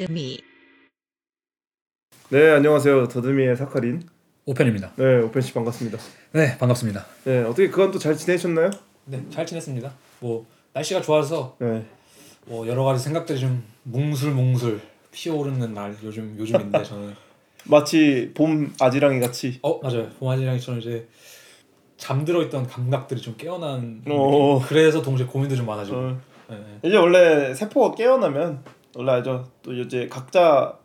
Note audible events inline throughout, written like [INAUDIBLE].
더듬이 네 안녕하세요 더듬이의 사카린 오편입니다. 네 오펜 씨 반갑습니다 네 반갑습니다. 네 어떻게 그간 또 잘 지내셨나요? 네잘 지냈습니다. 뭐 날씨가 좋아서 네 뭐 여러 가지 생각들이 좀 뭉술뭉술 피어오르는 날 요즘 요즘인데 저는 [LAUGHS] 마치 봄 아지랑이 같이 어 맞아요 봄 아지랑이처럼 이제 잠들어 있던 감각들이 좀 깨어난 어. 그래서 동시에 고민도 좀 많아지고 어, 네, 네. 이제 원래 세포가 깨어나면 알죠 또 이제 각자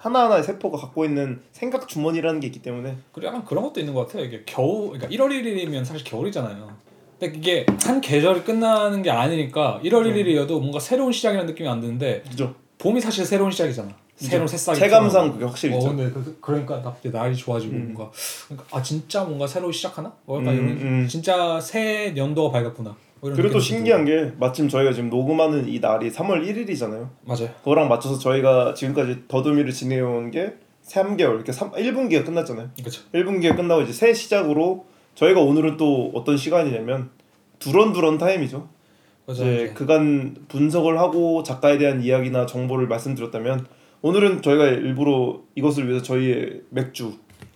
하나하나의 세포가 갖고 있는 생각 주머니라는 게 있기 때문에 그리고 약간 그런 것도 있는 것 같아요. 이게 겨우 그러니까 1월 1일이면 사실 겨울이잖아요. 근데 이게 한 계절이 끝나는 게 아니니까 1월 1일이어도 뭔가 새로운 시작이라는 느낌이 안 드는데 그죠 봄이 사실 새로운 시작이잖아. 새로운 새싹이 체감상 그게 확실히 어, 있죠 근데 그, 그러니까 갑자기 날이 좋아지고 음. 뭔가 그러니까 아 진짜 뭔가 새로 시작하나? 뭐 약간 음, 이런 음. 진짜 새 연도가 밝았구나. 뭐 그리고 또 신기한 게 마침 저희가 지금 녹음하는 이 날이 3월 1일이잖아요 들고. 맞아요. 그거랑 맞춰서 저희가 지금까지 더듬이를 지내온 게 3개월 이렇게 3, 1분기가 끝났잖아요 그렇죠. 1분기가 끝나고 이제 새 시작으로 저희가 오늘은 또 어떤 시간이냐면 두런두런 타임이죠. 그래서 이제 그간 분석을 하고 작가에 대한 이야기나 정보를 말씀드렸다면 오늘은 저희가 일부러 이것을 위해서 저희의 맥주,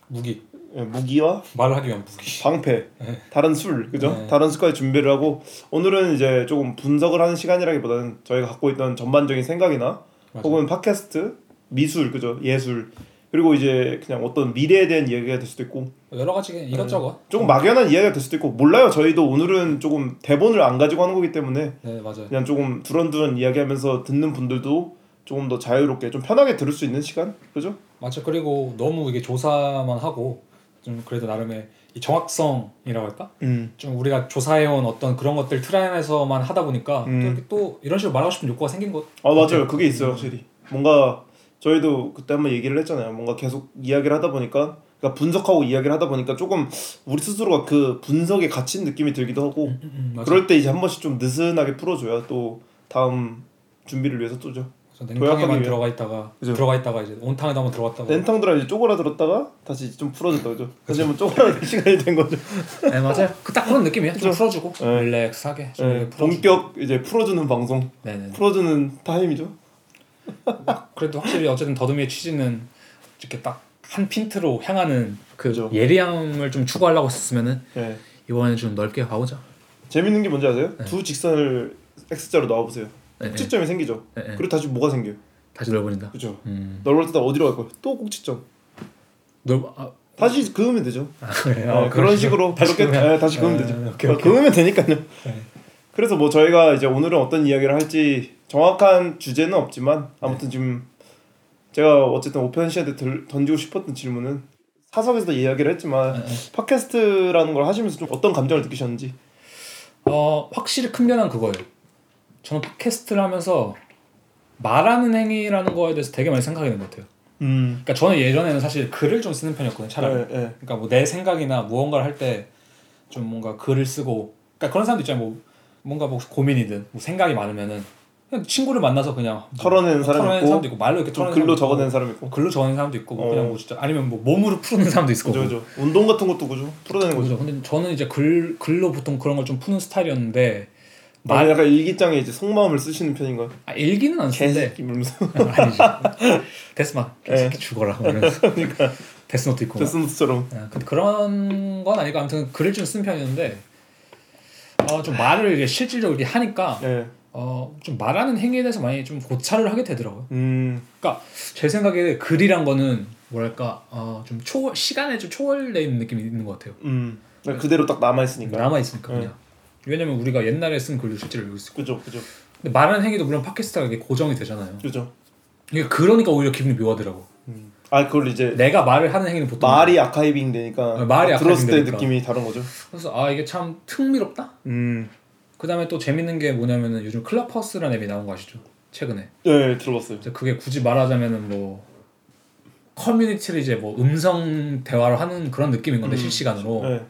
무기 예, 무기와 말을 하기 위한 무기. 방패, 네. 다른 술, 그죠? 네. 다른 술까지 준비를 하고 오늘은 이제 조금 분석을 하는 시간이라기보다는 저희가 갖고 있던 전반적인 생각이나 맞아요. 혹은 팟캐스트, 미술, 그죠? 예술 그리고 이제 그냥 어떤 미래에 대한 이야기가 될 수도 있고 여러 가지 그냥 이것저것. 조금 막연한 이야기가 될 수도 있고 몰라요. 저희도 오늘은 조금 대본을 안 가지고 하는 거기 때문에 네 맞아요. 그냥 조금 두런두런 이야기하면서 듣는 분들도 조금 더 자유롭게 좀 편하게 들을 수 있는 시간, 그죠? 맞죠. 그리고 너무 이게 조사만 하고 좀 그래도 나름의 이 정확성이라고 할까? 음. 좀 우리가 조사해온 어떤 그런 것들 틀 안에서만 하다 보니까 음. 또 이렇게 또 이런 식으로 말하고 싶은 욕구가 생긴 것. 아 맞아요. 그게 있어요, 확실히. 뭔가 저희도 그때 한번 얘기를 했잖아요. 뭔가 계속 이야기를 하다 보니까, 그러니까 분석하고 이야기를 하다 보니까 조금 우리 스스로가 그 분석에 갇힌 느낌이 들기도 하고, 음, 음, 맞아. 그럴 때 이제 한 번씩 좀 느슨하게 풀어줘야 또 다음 준비를 위해서 또죠. 냉탕에만. 들어가 있다가 그죠. 들어가 있다가 이제 온탕에도 한번 들어갔다가. 렌탕 들어 이제 쪼그라들었다가 다시 좀 풀어줬다 그죠? 다시 한번 쪼그라들 [LAUGHS] 시간이 된 거죠. 네 맞아요. 그 딱 그런 느낌이에요. 좀. 풀어주고 네. 릴렉스하게 좀 네, 풀어주고. 본격 이제 풀어주는 방송, 네네. 풀어주는 타임이죠. 그래도 확실히 어쨌든 더듬이의 취지는 이렇게 딱 한 핀트로 향하는 그 그죠. 예리함을 좀 추구하려고 했으면은 네. 이번에는 좀 넓게 가보자. 재밌는 게 뭔지 아세요? 네. 두 직선을 x자로 놔보세요. 네, 네. 꼭지점이 생기죠. 네, 네. 그리고 다시 뭐가 생겨요? 다시 넓어진다. 그죠? 음. 때 어디로 갈 거예요? 또 꼭지점. 넓 아, 다시 그으면 되죠. 아 그래. 어, 그런 식으로 다시 그렇게 그으면- 네, 다시 그으면 아, 되죠. 오케이, 어, 오케이. 그으면 되니까요. 네. 그래서 뭐 저희가 이제 오늘은 어떤 이야기를 할지 정확한 주제는 없지만 아무튼 지금 제가 어쨌든 오편 씨한테 들, 던지고 싶었던 질문은 사석에서도 이야기를 했지만 네, 네. 팟캐스트라는 걸 하시면서 좀 어떤 감정을 느끼셨는지 어 확실히 큰 변화는 그거예요. 저는 팟캐스트를 하면서 말하는 행위라는 거에 대해서 되게 많이 생각하게 된것 같아요. 음. 그러니까 저는 예전에는 사실 글을 좀 쓰는 편이었거든요. 차라리. 네, 네. 그러니까 뭐 내 생각이나 무언가를 할 때 좀 뭔가 글을 쓰고 그러니까 그런 사람도 있잖아요. 뭐 뭔가 뭐 고민이든 뭐 생각이 많으면은 그냥 친구를 만나서 그냥 뭐 털어내는 사람이 털어내는 있고, 사람도 있고 말로 이렇게 좀 털어내는 글로 사람도 적어낸 사람 있고 글로 적어낸 사람도 있고 뭐 어. 그냥 뭐 진짜 아니면 뭐 몸으로 푸는 사람도 있을 거고 그죠 그죠 운동 같은 것도 그죠 풀어내는 거죠 그죠. 근데 저는 이제 글 글로 보통 그런 걸 좀 푸는 스타일이었는데 아, 말 약간 일기장에 이제 속마음을 쓰시는 편인가요? 아, 일기는 안 쓰는데 개새끼 이러면서 [LAUGHS] 아니지. 데스마 개새끼 죽어라. 뭐 이러면서. [LAUGHS] 그러니까 데스노트 있고. 막. 데스노트처럼 아, 근데 그런 건 아니고 아무튼 글을 좀 쓴 편이었는데 어, 좀 말을 이제 실질적으로 이렇게 하니까 예. 어, 좀 말하는 행위에 대해서 많이 좀 고찰을 하게 되더라고요. 음 그러니까 제 생각에 글이란 거는 뭐랄까 어, 좀 초, 시간에 좀 초월돼 있는 느낌이 있는 것 같아요. 음. 그대로 딱 남아 있으니까 남아 있으니까 네. 그냥. 왜냐면 우리가 옛날에 쓴 글도 실제로 읽을 수 있고. 그죠 그죠 근데 말하는 행위도 물론 팟캐스트가 이게 고정이 되잖아요. 그죠 이게 그러니까 오히려 기분이 묘하더라고. 음. 아 그걸 이제 내가 말을 하는 행위는 보통 말이 아카이빙 되니까 어, 말이 들었을 때 아카이빙 되니까. 느낌이 다른 거죠. 그래서 아 이게 참 흥미롭다. 음, 그 다음에 또 재밌는 게 뭐냐면은 요즘 클럽하우스라는 앱이 나온 거 아시죠? 최근에. 예, 들어봤어요. 이제 그게 굳이 말하자면은 뭐 커뮤니티를 이제 뭐 음성 대화를 하는 그런 느낌인 건데 음, 실시간으로. 예, 그러니까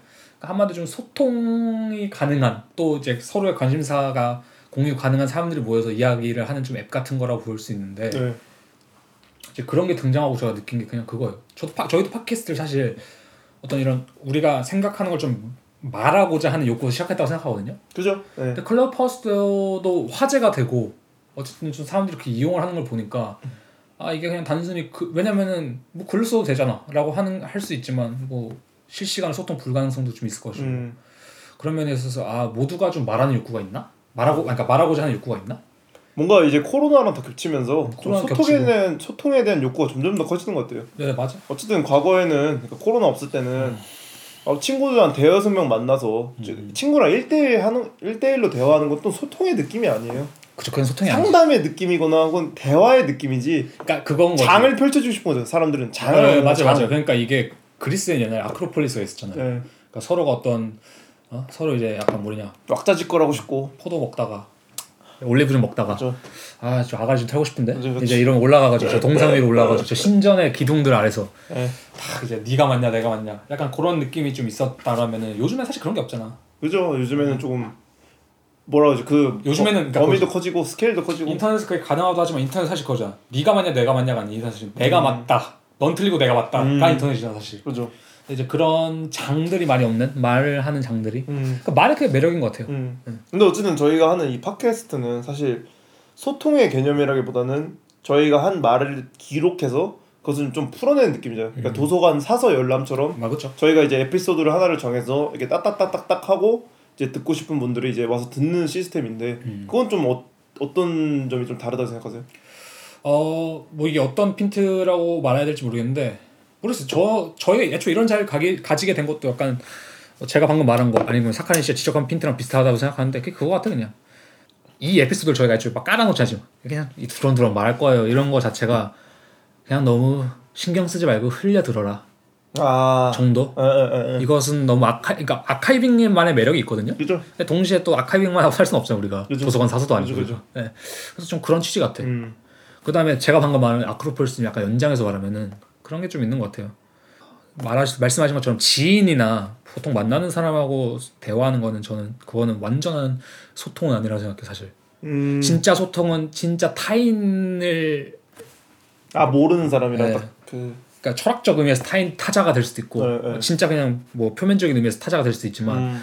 한마디로 좀 소통이 가능한 또 이제 서로의 관심사가 공유 가능한 사람들이 모여서 이야기를 하는 좀 앱 같은 거라고 볼 수 있는데 예, 이제 그런 게 등장하고 제가 느낀 게 그냥 그거예요. 저도 파, 저희도 팟캐스트를 사실 어떤 이런 우리가 생각하는 걸 좀 말하고자 하는 욕구에서 시작했다고 생각하거든요. 그죠? 예, 근데 클럽 하우스도 화제가 되고 어쨌든 좀 사람들이 그렇게 이용을 하는 걸 보니까 아 이게 그냥 단순히 그 왜냐면은 뭐 글로 써도 되잖아라고 하는 할 수 있지만 뭐 실시간 소통 불가능성도 좀 있을 것이고 음. 그런 면에 있어서 아 모두가 좀 말하는 욕구가 있나 말하고 그러니까 말하고자 하는 욕구가 있나 뭔가 이제 코로나랑 더 겹치면서 좀 코로나랑 소통에 대한 소통에 대한 욕구가 점점 더 커지는 것 같아요. 네 맞아 어쨌든 과거에는 그러니까 코로나 없을 때는 어, 친구들 한 대여섯 명 만나서 음. 친구랑 1대1 하는 1대1로 대화하는 건또 소통의 느낌이 아니에요. 그쵸 그건 소통이 아니지 상담의 느낌이거나 혹은 대화의 느낌이지. 그러니까 그건 거지 장을 펼쳐주고 싶은 거죠. 사람들은 장을 네, 맞아 장. 맞아 그러니까 이게 그리스엔 옛날에 아크로폴리스가 있었잖아요 네. 그러니까 서로가 어떤 어? 서로 이제 약간 뭐냐 왁자지껄하고 싶고. 포도 먹다가 올리브 좀 먹다가 맞아. 아저 아가리 좀 타고 싶은데 그치. 이제 이런 올라가가지고 저 동상 위로 올라가지고 저 신전의 기둥들 아래서 네. 다 이제 네가 맞냐 내가 맞냐 약간 그런 느낌이 좀 있었다라면은 요즘엔 사실 그런 게 없잖아 그죠. 요즘에는 조금 뭐라 그러지 그 요즘에는 범- 그러니까 범위도 커지고 스케일도 커지고. 인터넷에서 그게 가능하도 하지만 인터넷 사실 그거잖아 네가 맞냐 내가 맞냐가 아니라 사실 내가 맞다 넌 틀리고 내가 맞다가 음. 인터넷이잖아 사실 그죠. 이제 그런 장들이 많이 없는 말을 하는 장들이 음. 그러니까 말이 그게 매력인 것 같아요 음. 근데 어쨌든 저희가 하는 이 팟캐스트는 사실 소통의 개념이라기보다는 저희가 한 말을 기록해서 그것을 좀 풀어내는 느낌이잖아요. 그러니까 음. 도서관 사서 열람처럼 아 그렇죠 저희가 이제 에피소드를 하나를 정해서 이렇게 따따따딱딱 하고 이제 듣고 싶은 분들이 이제 와서 듣는 시스템인데 음. 그건 좀 어, 어떤 점이 좀 다르다고 생각하세요? 어 뭐 이게 어떤 핀트라고 말해야 될지 모르겠는데 모르겠어요. 저 저희가 애초에 이런 자리를 가기, 가지게 된 것도 약간 제가 방금 말한 거 아니면 사카린 씨가 지적한 핀트랑 비슷하다고 생각하는데 그게 그거 같아 그냥 이 에피소드를 저희가 애초에 막 깔아놓자지 그냥 이 두런두런 말할 거예요 이런 거 자체가 그냥 너무 신경 쓰지 말고 흘려 들어라 아, 정도 에, 에, 에, 에. 이것은 너무 아카 그러니까 아카이빙만의 매력이 있거든요. 그죠? 근데 동시에 또 아카이빙만 하고 살 수는 없잖아요 우리가 그죠. 도서관 사서도 아니고 그죠, 네. 그래서 좀 그런 취지 같아. 음, 그 다음에 제가 방금 말한 아크로폴스는 약간 연장해서 말하면은 그런 게 좀 있는 것 같아요. 말하시 말씀하신 것처럼 지인이나 보통 만나는 사람하고 대화하는 거는 저는 그거는 완전한 소통은 아니라 생각해 요 사실. 음, 진짜 소통은 진짜 타인을 아 모르는 사람이랑 네. 딱그 그러니까 철학적 의미에서 타인 타자가 될 수도 있고 네, 네. 진짜 그냥 뭐 표면적인 의미에서 타자가 될 수도 있지만 음,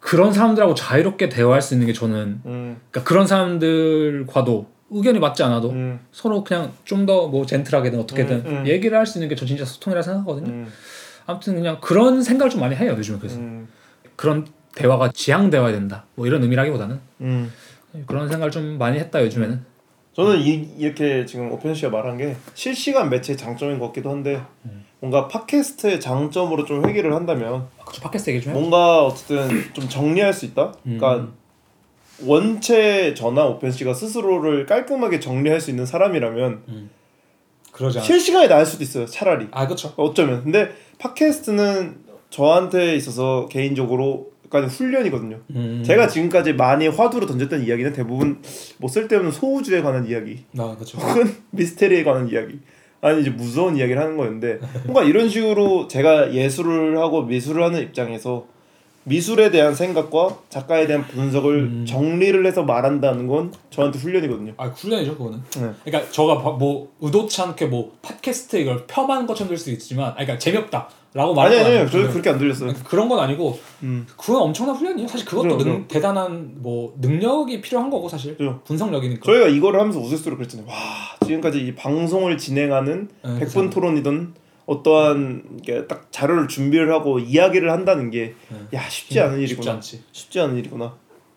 그런 사람들하고 자유롭게 대화할 수 있는 게 저는 음, 그러니까 그런 사람들과도 의견이 맞지 않아도 음, 서로 그냥 좀 더 뭐 젠틀하게든 어떻게든 음, 음. 얘기를 할 수 있는 게 저 진짜 소통이라 생각하거든요. 음, 아무튼 그냥 그런 생각을 좀 많이 해요 요즘에 그래서 음, 그런 대화가 지향되어야 된다. 뭐 이런 의미라기보다는 음. 그런 생각을 좀 많이 했다 요즘에는. 저는 이, 이렇게 지금 오펜 씨가 말한 게 실시간 매체의 장점인 것 같기도 한데 뭔가 팟캐스트의 장점으로 좀 회귀를 한다면 그쵸 팟캐스트 얘기 좀 해. 뭔가 어쨌든 좀 정리할 수 있다. 그러니까 음. 원체 저나 오펜 씨가 스스로를 깔끔하게 정리할 수 있는 사람이라면 그러지 않아. 실시간에 나을 수도 있어요. 차라리 아 그렇죠. 어쩌면 근데 팟캐스트는 저한테 있어서 개인적으로 약간 훈련이거든요. 음. 제가 지금까지 많이 화두로 던졌던 이야기는 대부분 뭐 쓸데없는 소우주에 관한 이야기 아 그렇죠. 혹은 [LAUGHS] 미스테리에 관한 이야기 아니 이제 무서운 이야기를 하는 거였는데 뭔가 이런 식으로 제가 예술을 하고 미술을 하는 입장에서 미술에 대한 생각과 작가에 대한 분석을 음. 정리를 해서 말한다는 건 저한테 훈련이거든요. 아 훈련이죠 그거는. 네. 그러니까 저가 바- 뭐 의도치 않게 뭐 팟캐스트 이걸 폄하한 것처럼 들 수 있지만, 그러니까 재미없다 라고 아니 말하는 아니 건 아니 아니고 저 그렇게 안 들렸어요. 그런 건 아니고 음. 그건 엄청난 훈련이에요. 사실 그것도 능, 그죠. 대단한 뭐 능력이 필요한 거고 사실 그죠. 분석력이니까. 저희가 이거를 하면서 우스갯소리로 그랬잖아요. 와 지금까지 이 방송을 진행하는 네, 백분 토론이든 어떠한 딱 자료를 준비를 하고 이야기를 한다는 게야 네. 쉽지 않은 쉽지 일이구나. 않지. 쉽지 않은 일이구나.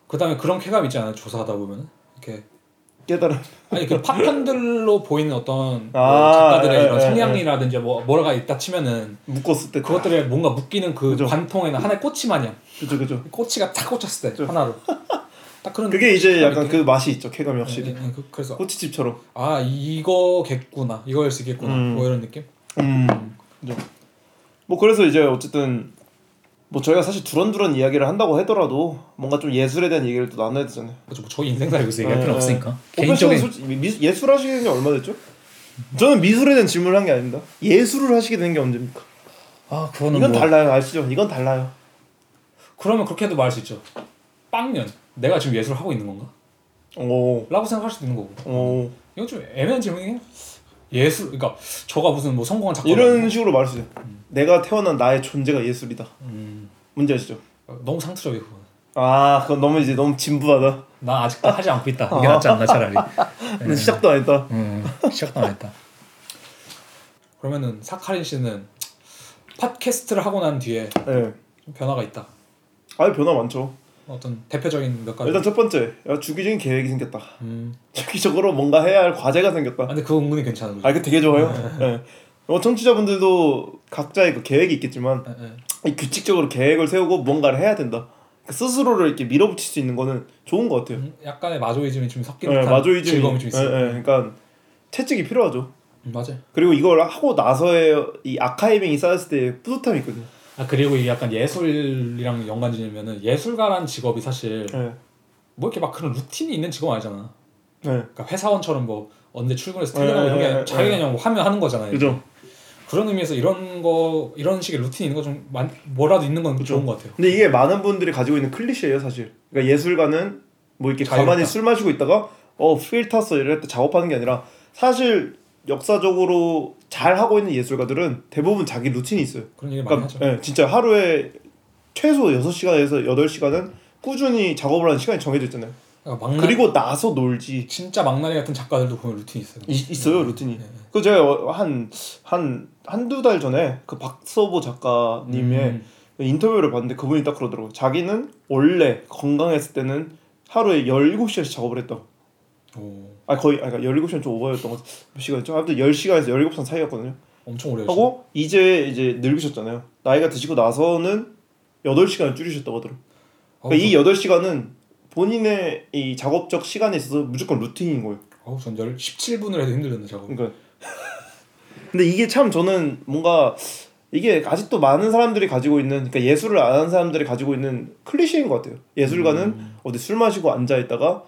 그다음에 그런 쾌감 있지 않아요? 조사하다 보면 이렇게 깨달음. 아니 그 파편들로 보이는 어떤 [LAUGHS] 뭐 아, 작가들의 예, 이런 예, 성향이라든지 뭐 뭐라가 있다 치면은 묶었을 때 그것들에 뭔가 묶이는 그 그죠. 관통에는 하나의 꽃이 마냥 그죠 그죠. 꼬치가 탁 꽂혔을 때 그죠. 하나로 [LAUGHS] 딱 그런 그게 이제 약간 있긴 그 맛이 있죠. 쾌감이 확실히. 예, 예, 그- 그래서 꼬치집처럼. 아 이거겠구나 이거일 수 있겠구나 음. 뭐 이런 느낌 음. 그죠. 뭐 그래서 이제 어쨌든 뭐 저희가 사실 두런두런 이야기를 한다고 하더라도 뭔가 좀 예술에 대한 얘기를 또 나눠야 되잖아요. 그렇죠 뭐 저희 인생사를 여기서 얘기할 예, 필요 예. 없으니까 씨는 개인적인 솔직히 미, 예술 하시게 된 게 얼마 됐죠? 저는 미술에 대한 질문을 한 게 아닙니다. 예술을 하시게 된 게 언제입니까? 아 그거는 이건 뭐 달라요. 아시죠? 이건 달라요. 그러면 그렇게도 말할 수 있죠 빵년 내가 지금 예술을 하고 있는 건가? 오. 라고 생각할 수도 있는 거고 오. 이건 좀 애매한 질문이에요 예술 그러니까 저가 무슨 뭐 성공한 작가 이런 식으로 말할 수 있어요. 내가 태어난 나의 존재가 예술이다. 음, 문제 아시죠? 너무 상투적이고. 아, 그건 너무 이제 너무 진부하다. 나 아직도 하지 않고 있다. [LAUGHS] 이게 낫지 않나 차라리. [LAUGHS] 근데 시작도 안 했다. 음, 시작도 안 했다. 그러면은 사카린 씨는 팟캐스트를 하고 난 뒤에 네. 좀 변화가 있다. 아예 변화 많죠. 어떤 대표적인 몇 가지. 일단 첫 번째, 야, 주기적인 계획이 생겼다. 음. 주기적으로 뭔가 해야 할 과제가 아, 생겼다. 근데 그거 은근히 괜찮은 거죠. 아, 이거 되게 좋아요. 네. 어, 청취자분들도 각자의 그 계획이 있겠지만 예, 예. 이 규칙적으로 계획을 세우고 뭔가를 해야 된다. 그 스스로를 이렇게 밀어붙일 수 있는 거는 좋은 것 같아요. 음, 약간의 마조이즘이 좀 섞인 네, 마조이즘이 즐거움이 좀 있어요. 예, 예. 그러니까 채찍이 필요하죠. 음, 맞아요. 그리고 이걸 하고 나서의 이 아카이빙이 쌓였을 때 뿌듯함이 있거든요. 아 그리고 이게 약간 예술이랑 연관 지으면은 예술가란 직업이 사실 네. 뭐 이렇게 막 그런 루틴이 있는 직업 아니잖아. 네. 그러니까 회사원처럼 뭐 언제 출근해서 네, 퇴근하고 이런 게 네, 자기가 네. 그냥 화면 하는 거잖아요. 그죠. 그런 의미에서 이런 거 이런 식의 루틴 있는 거 좀 뭐라도 있는 건 그죠. 좋은 것 같아요. 근데 이게 많은 분들이 가지고 있는 클리셰예요, 사실. 그러니까 예술가는 뭐 이렇게 자유롭다. 가만히 술 마시고 있다가 어 필 탔어 이럴 때 작업하는 게 아니라 사실 역사적으로 잘 하고 있는 예술가들은 대부분 자기 루틴이 있어요. 그런 얘기 많이 그러니까 하죠. 예, 진짜 하루에 최소 6시간에서 8시간은 꾸준히 작업을 하는 시간이 정해져 있잖아요. 그러니까 막날 그리고 나서 놀지. 진짜 막나리 같은 작가들도 보면 루틴이 있어요. 이- 있어요, 루틴이. 네. 그 제가 한 한 한두 달 전에 그 박서보 작가님의 음. 인터뷰를 봤는데 그분이 딱 그러더라고요. 자기는 원래 건강했을 때는 하루에 17시간씩 작업을 했다. 오, 아 거의 아 그러니까 17시간 좀 오버였던 것 시간이죠? 아무튼 10시간에서 17시간 사이였거든요. 엄청 오래. 하고 이제 이제 늙으셨잖아요. 나이가 드시고 나서는 8시간을 줄이셨다고 하더라고요. 그러니까 이 8시간은 본인의 이 작업적 시간에 있어서 무조건 루틴인 거예요. 어우, 전 10, 17분을 해도 힘들던데 작업. 그러니까 근데 이게 참 저는 뭔가 이게 아직도 많은 사람들이 가지고 있는 그러니까 예술을 안 하는 사람들이 가지고 있는 클리셰인 것 같아요. 예술가는 음. 어디 술 마시고 앉아 있다가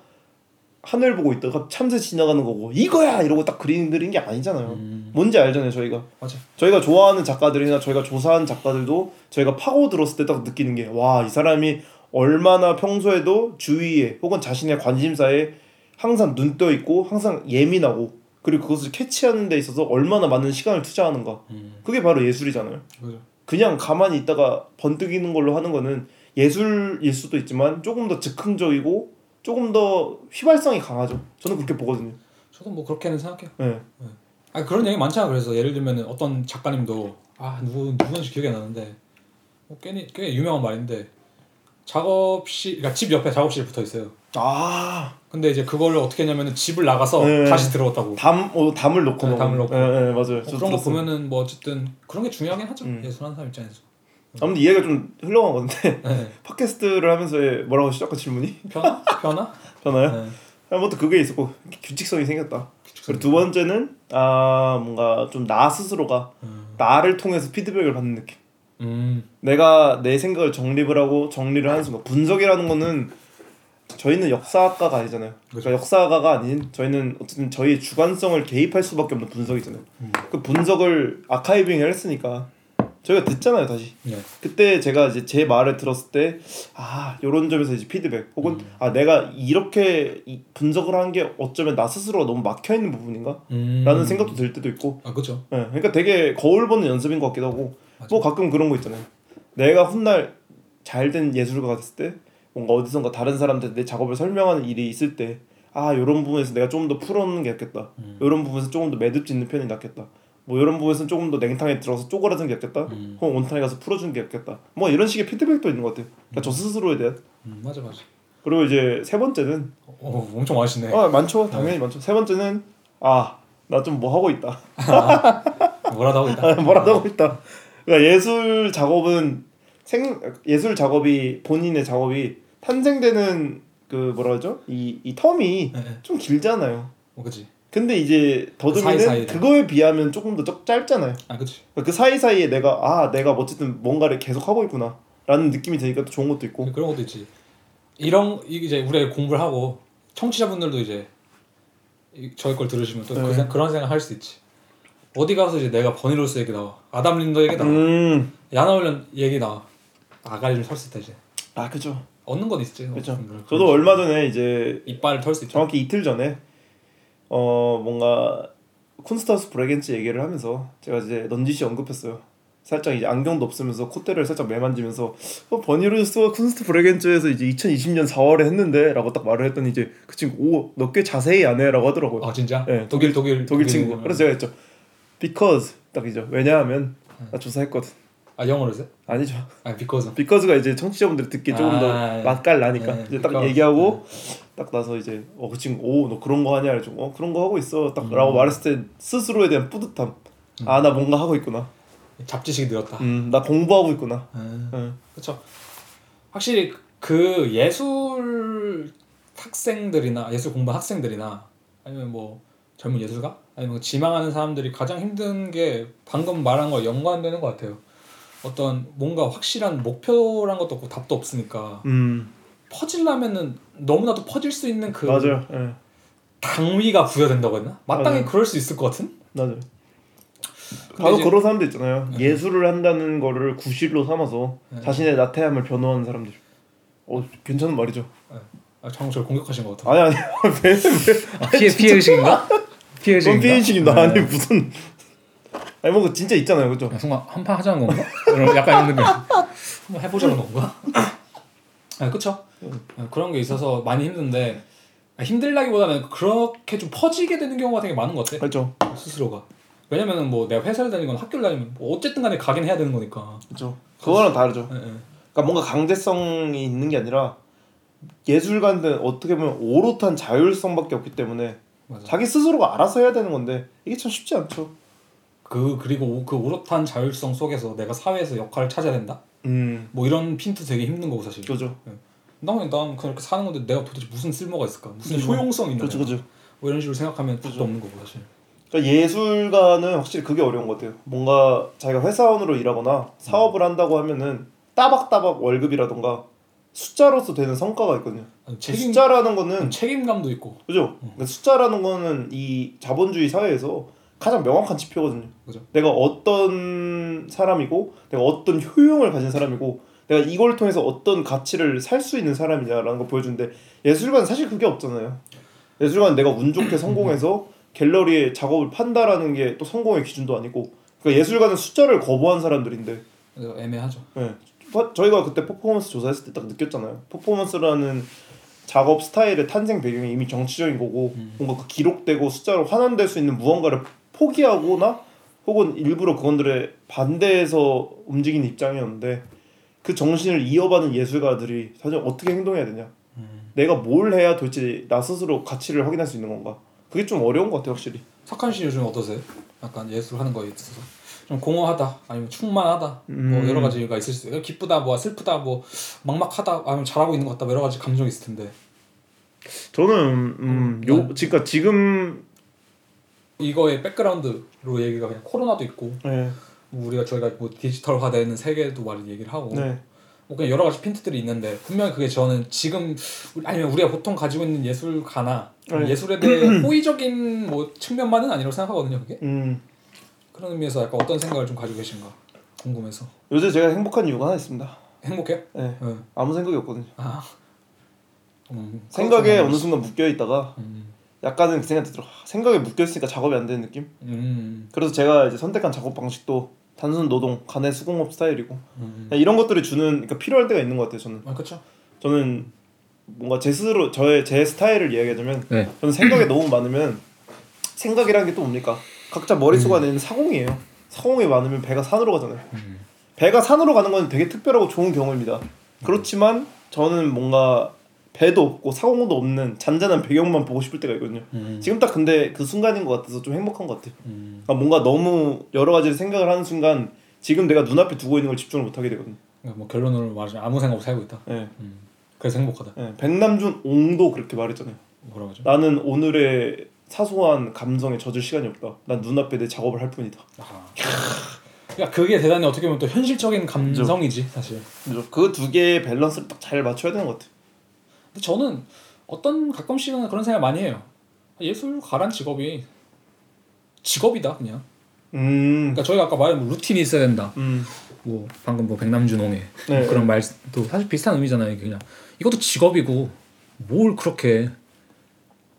하늘 보고 있다가 참새 지나가는 거고 이거야 이러고 딱 그림 그리는 게 아니잖아요. 음, 뭔지 알잖아요, 저희가. 맞아. 저희가 좋아하는 작가들이나 저희가 조사한 작가들도 저희가 파고 들었을 때 딱 느끼는 게 와 이 사람이 얼마나 평소에도 주위에 혹은 자신의 관심사에 항상 눈 떠 있고 항상 예민하고 그리고 그것을 캐치하는 데 있어서 얼마나 많은 시간을 투자하는가 음, 그게 바로 예술이잖아요 그죠. 그냥 가만히 있다가 번뜩이는 걸로 하는 거는 예술일 수도 있지만 조금 더 즉흥적이고 조금 더 휘발성이 강하죠 저는 그렇게 보거든요 저도 뭐 그렇게는 생각해요. 네. 아 그런 얘기 많잖아. 그래서 예를 들면 어떤 작가님도 아 누구 누군지 기억이 안 나는데 뭐 꽤 꽤 유명한 말인데 작업실 그러니까 집 옆에 작업실이 붙어 있어요. 아 근데 이제 그걸 어떻게 했냐면은 집을 나가서 네. 다시 들어왔다고. 담, 어, 담을 놓고 네. 담을 놓고. 네, 네, 맞아요. 뭐 저도 그런 거 들었어요. 보면은 뭐 어쨌든 그런 게 중요하긴 하죠. 음. 예술하는 사람 입장에서. 아무튼 이해가 좀 흘러간 건데 네. [LAUGHS] 팟캐스트를 하면서 뭐라고 시작한 질문이 변화? 변화? 변화요? 네. 아무튼 그게 있었고 규칙성이 생겼다. 그리고 두 번째는 아 뭔가 좀 나 스스로가 음. 나를 통해서 피드백을 받는 느낌. 음. 내가 내 생각을 정립을 하고 정리를 하는 순간 분석이라는 거는 저희는 역사학과가 아니잖아요. 그러니까 역사가가 아닌 저희는 어쨌든 저희의 주관성을 개입할 수밖에 없는 분석이잖아요. 음. 그 분석을 아카이빙을 했으니까 저희가 듣잖아요 다시. 네. 그때 제가 이제 제 말을 들었을 때아 요런 점에서 이제 피드백 혹은 음. 아 내가 이렇게 이 분석을 한 게 어쩌면 나 스스로가 너무 막혀 있는 부분인가? 음. 라는 생각도 들 때도 있고 아 그죠. 예, 그러니까 되게 거울 보는 연습인 것 같기도 하고 맞아. 뭐 가끔 그런 거 있잖아요 내가 훗날 잘 된 예술가가 됐을 때 뭔가 어디선가 다른 사람한테 내 작업을 설명하는 일이 있을 때아 요런 부분에서 내가 조금 더 풀어놓는 게 낫겠다 음. 요런 부분에서 조금 더 매듭 짓는 편이 낫겠다 뭐 이런 부분에서는 조금 더 냉탕에 들어가서 쪼그라드는 게 낫겠다 음. 혹은 온탕에 가서 풀어주는 게 낫겠다 뭐 이런 식의 피드백도 있는 것 같아요 그러니까 저 스스로에 대한 음, 맞아 맞아. 그리고 이제 세 번째는 어, 엄청 많으시네. 아 많죠 당연히 많죠 세 번째는 아 나 좀 뭐 하고 있다 뭐라도 하고 있다. [LAUGHS] 뭐라도 하고 있다. 그러니까 예술 작업은 생 예술 작업이 본인의 작업이 탄생되는 그 뭐라 그러죠? 이 이 텀이 네, 네. 좀 길잖아요. 어, 그지. 근데 이제 더듬이는 사이사이에. 그거에 비하면 조금 더 적- 짧잖아요. 아 그지. 그 사이사이에 내가 아 내가 어쨌든 뭔가를 계속 하고 있구나 라는 느낌이 드니까 또 좋은 것도 있고 그런 것도 있지. 이런 이제 우리가 공부를 하고 청취자분들도 이제 이- 저희 걸 들으시면 또그 네. 생- 그런 생각 할 수 있지. 어디 가서 이제 내가 버니로스 얘기 나와, 아담 린더 얘기 나와, 음. 야나올련 얘기 나와. 아가리를 털수 있다 이제. 아 그죠. 얻는 건 있지. 그죠. 그런 저도. 얼마 전에 이제 이빨을 털 수 있죠. 정확히 이틀 전에 어 뭔가 쿤스타우스 브레겐츠 얘기를 하면서 제가 이제 넌지시 언급했어요. 살짝 이제 안경도 없으면서 콧대를 살짝 매만지면서 어, 버니루스와 쿤스트 브레겐츠에서 이제 2020년 4월에 했는데라고 딱 말을 했더니 이제 그 친구 오너 꽤 자세히 안 해라고 하더라고요. 아 진짜? 네, 독일 독일 독일 친구. 그래서 제가 했죠. Because 딱이죠. 왜냐하면 나 조사했거든. 아 영어로 했어요? 아니죠. 아 because Because가 이제 청취자분들이 듣기 조금 아, 더 맛깔나니까 네, 이제 딱 because. 얘기하고 딱 나서 이제 어그 친구 오너 그런 거 하냐 그래가지고 어 그런 거 하고 있어 음. 딱라고 말했을 때 스스로에 대한 뿌듯함 아나 뭔가 하고 있구나 잡지식이 늘었다. 음나 공부하고 있구나 음. 응. 그렇죠. 확실히 그 예술 학생들이나 예술 공부 학생들이나 아니면 뭐 젊은 예술가 아니면 지망하는 사람들이 가장 힘든 게 방금 말한 거 연관되는 것 같아요. 어떤 뭔가 확실한 목표란 것도 없고 답도 없으니까 음 퍼질라면은 너무나도 퍼질 수 있는 그 맞아요 예 당위가 부여된다고 했나? 마땅히 맞아요. 그럴 수 있을 것 같은? 맞아요 바로 이제- 그런 사람들 있잖아요 네. 예술을 한다는 거를 구실로 삼아서 네. 자신의 나태함을 변호하는 사람들 어 괜찮은 말이죠 아, 방금 저를 공격하신 것 같아. 아니 아니 [LAUGHS] 왜, 왜 피해 피해 의식인가? 피해 그건 피해식입니다 네. 아니 무슨 아니 뭐 그거 진짜 있잖아요 그죠 야, 순간 한판 하자는 건가? 이런 약간 이런 느낌. 한번 해보자는 건가? 아, 그쵸? 아, 그런 게 있어서 많이 힘든데 아, 힘들다기보다는 그렇게 좀 퍼지게 되는 경우가 되게 많은 것 같아 그렇죠 스스로가. 왜냐면은 뭐 내가 회사를 다니건 학교를 다니면 뭐 어쨌든 간에 가긴 해야 되는 거니까. 그렇죠 그거랑 다르죠 예, 예. 그러니까 뭔가 강제성이 있는 게 아니라 예술가는 어떻게 보면 오롯한 자율성밖에 없기 때문에 맞아. 자기 스스로가 알아서 해야 되는 건데 이게 참 쉽지 않죠. 그 그리고 오- 그 오롯한 자율성 속에서 내가 사회에서 역할을 찾아야 된다. 음, 뭐 이런 핀도 되게 힘든 거고 사실. 그죠. 난 그냥 난 그렇게 사는 건데 내가 도대체 무슨 쓸모가 있을까? 무슨 그죠. 효용성 있나? 그죠, 그죠. 뭐 이런 식으로 생각하면 뜻도 없는 거고 사실. 그러니까 예술가는 확실히 그게 어려운 것 같아요. 뭔가 자기가 회사원으로 일하거나 사업을 한다고 하면은 따박따박 월급이라던가 숫자로서 되는 성과가 있거든요. 아니, 그 책임 숫자라는 거는 책임감도 있고. 그죠. 그러니까 숫자라는 거는 이 자본주의 사회에서 가장 명확한 지표거든요. 그죠. 내가 어떤 사람이고 내가 어떤 효용을 가진 사람이고 내가 이걸 통해서 어떤 가치를 살 수 있는 사람이냐라는 걸 보여주는데 예술가는 사실 그게 없잖아요. 예술가는 내가 운 좋게 성공해서 갤러리에 작업을 판다라는 게 또 성공의 기준도 아니고 그러니까 예술가는 숫자를 거부한 사람들인데 애매하죠. 예. 파- 저희가 그때 퍼포먼스 조사했을 때 딱 느꼈잖아요. 퍼포먼스라는 작업 스타일의 탄생 배경이 이미 정치적인 거고 음. 뭔가 그 기록되고 숫자로 환원될 수 있는 무언가를 포기하거나 혹은 일부러 그건들에 반대해서 움직이는 입장이었는데 그 정신을 이어받는 예술가들이 사실 어떻게 행동해야 되냐 음. 내가 뭘 해야 도대체 나 스스로 가치를 확인할 수 있는 건가 그게 좀 어려운 것 같아요 확실히 석한 씨 요즘 어떠세요? 약간 예술 하는 거에 있어서 좀 공허하다 아니면 충만하다 뭐 음. 여러 가지가 있을 수 있어요. 기쁘다 뭐 슬프다 뭐 막막하다 아니면 잘하고 있는 것 같다 뭐 여러 가지 감정이 있을 텐데 저는 음, 요 음. 그러니까 지금 이거의 백그라운드로 얘기가 그냥 코로나도 있고 네, 뭐 우리가 저희가 뭐 디지털화되는 세계도 많이 얘기를 하고 네. 뭐 그냥 여러 가지 핀트들이 있는데 분명히 그게 저는 지금 아니면 우리가 보통 가지고 있는 예술가나 네. 예술에 대해 [CLEARS THROAT] 호의적인 뭐 측면만은 아니라고 생각하거든요 그게 음. 그런 의미에서 약간 어떤 생각을 좀 가지고 계신가 궁금해서 요새 제가 행복한 이유가 하나 있습니다. 행복해요? 네. 네. 아무 생각이 없거든요. 아 음, 생각에. 어느 순간 묶여 있다가 음, 약간은 그 생각이 들어. 생각에 묶여 있으니까 작업이 안 되는 느낌. 음, 그래서 제가 이제 선택한 작업 방식도 단순 노동, 간의 수공업 스타일이고 음. 이런 것들이 주는 그러니까 필요할 때가 있는 것 같아요. 저는 아 그렇죠. 저는 뭔가 제 스스로 저의 제 스타일을 이야기하자면 네. 저는 생각이 너무 많으면 생각이라는 게 또 뭡니까? 각자 머릿속 안에 있는 사공이에요. 사공이 많으면 배가 산으로 가잖아요. 음. 배가 산으로 가는 건 되게 특별하고 좋은 경험입니다. 그렇지만 저는 뭔가 배도 없고 사공도 없는 잔잔한 배경만 보고 싶을 때가 있거든요. 음. 지금 딱 근데 그 순간인 것 같아서 좀 행복한 것 같아요. 음. 그러니까 뭔가 너무 여러 가지를 생각을 하는 순간 지금 내가 눈앞에 두고 있는 걸 집중을 못 하게 되거든요. 그러니까 뭐 결론으로 말하자면 아무 생각 없이 살고 있다. 예. 음. 그래서 행복하다. 예. 백남준 옹도 그렇게 말했잖아요. 뭐라고 하죠? 나는 오늘의 사소한 감정에 젖을 시간이 없다. 난 눈앞에 내 작업을 할 뿐이다. 아. 그러니까 그게 대단히 어떻게 보면 또 현실적인 감성이지 사실. 그 두 개의 밸런스를 딱 잘 맞춰야 되는 것 같아요. 저는 어떤 가끔씩은 그런 생각 많이 해요. 예술가란 직업이 직업이다 그냥. 음. 그러니까 저희가 아까 말한 뭐 루틴이 있어야 된다. 음. 뭐 방금 뭐 백남준홍의 네. 그런 말도 사실 비슷한 의미잖아요. 그냥 이것도 직업이고 뭘 그렇게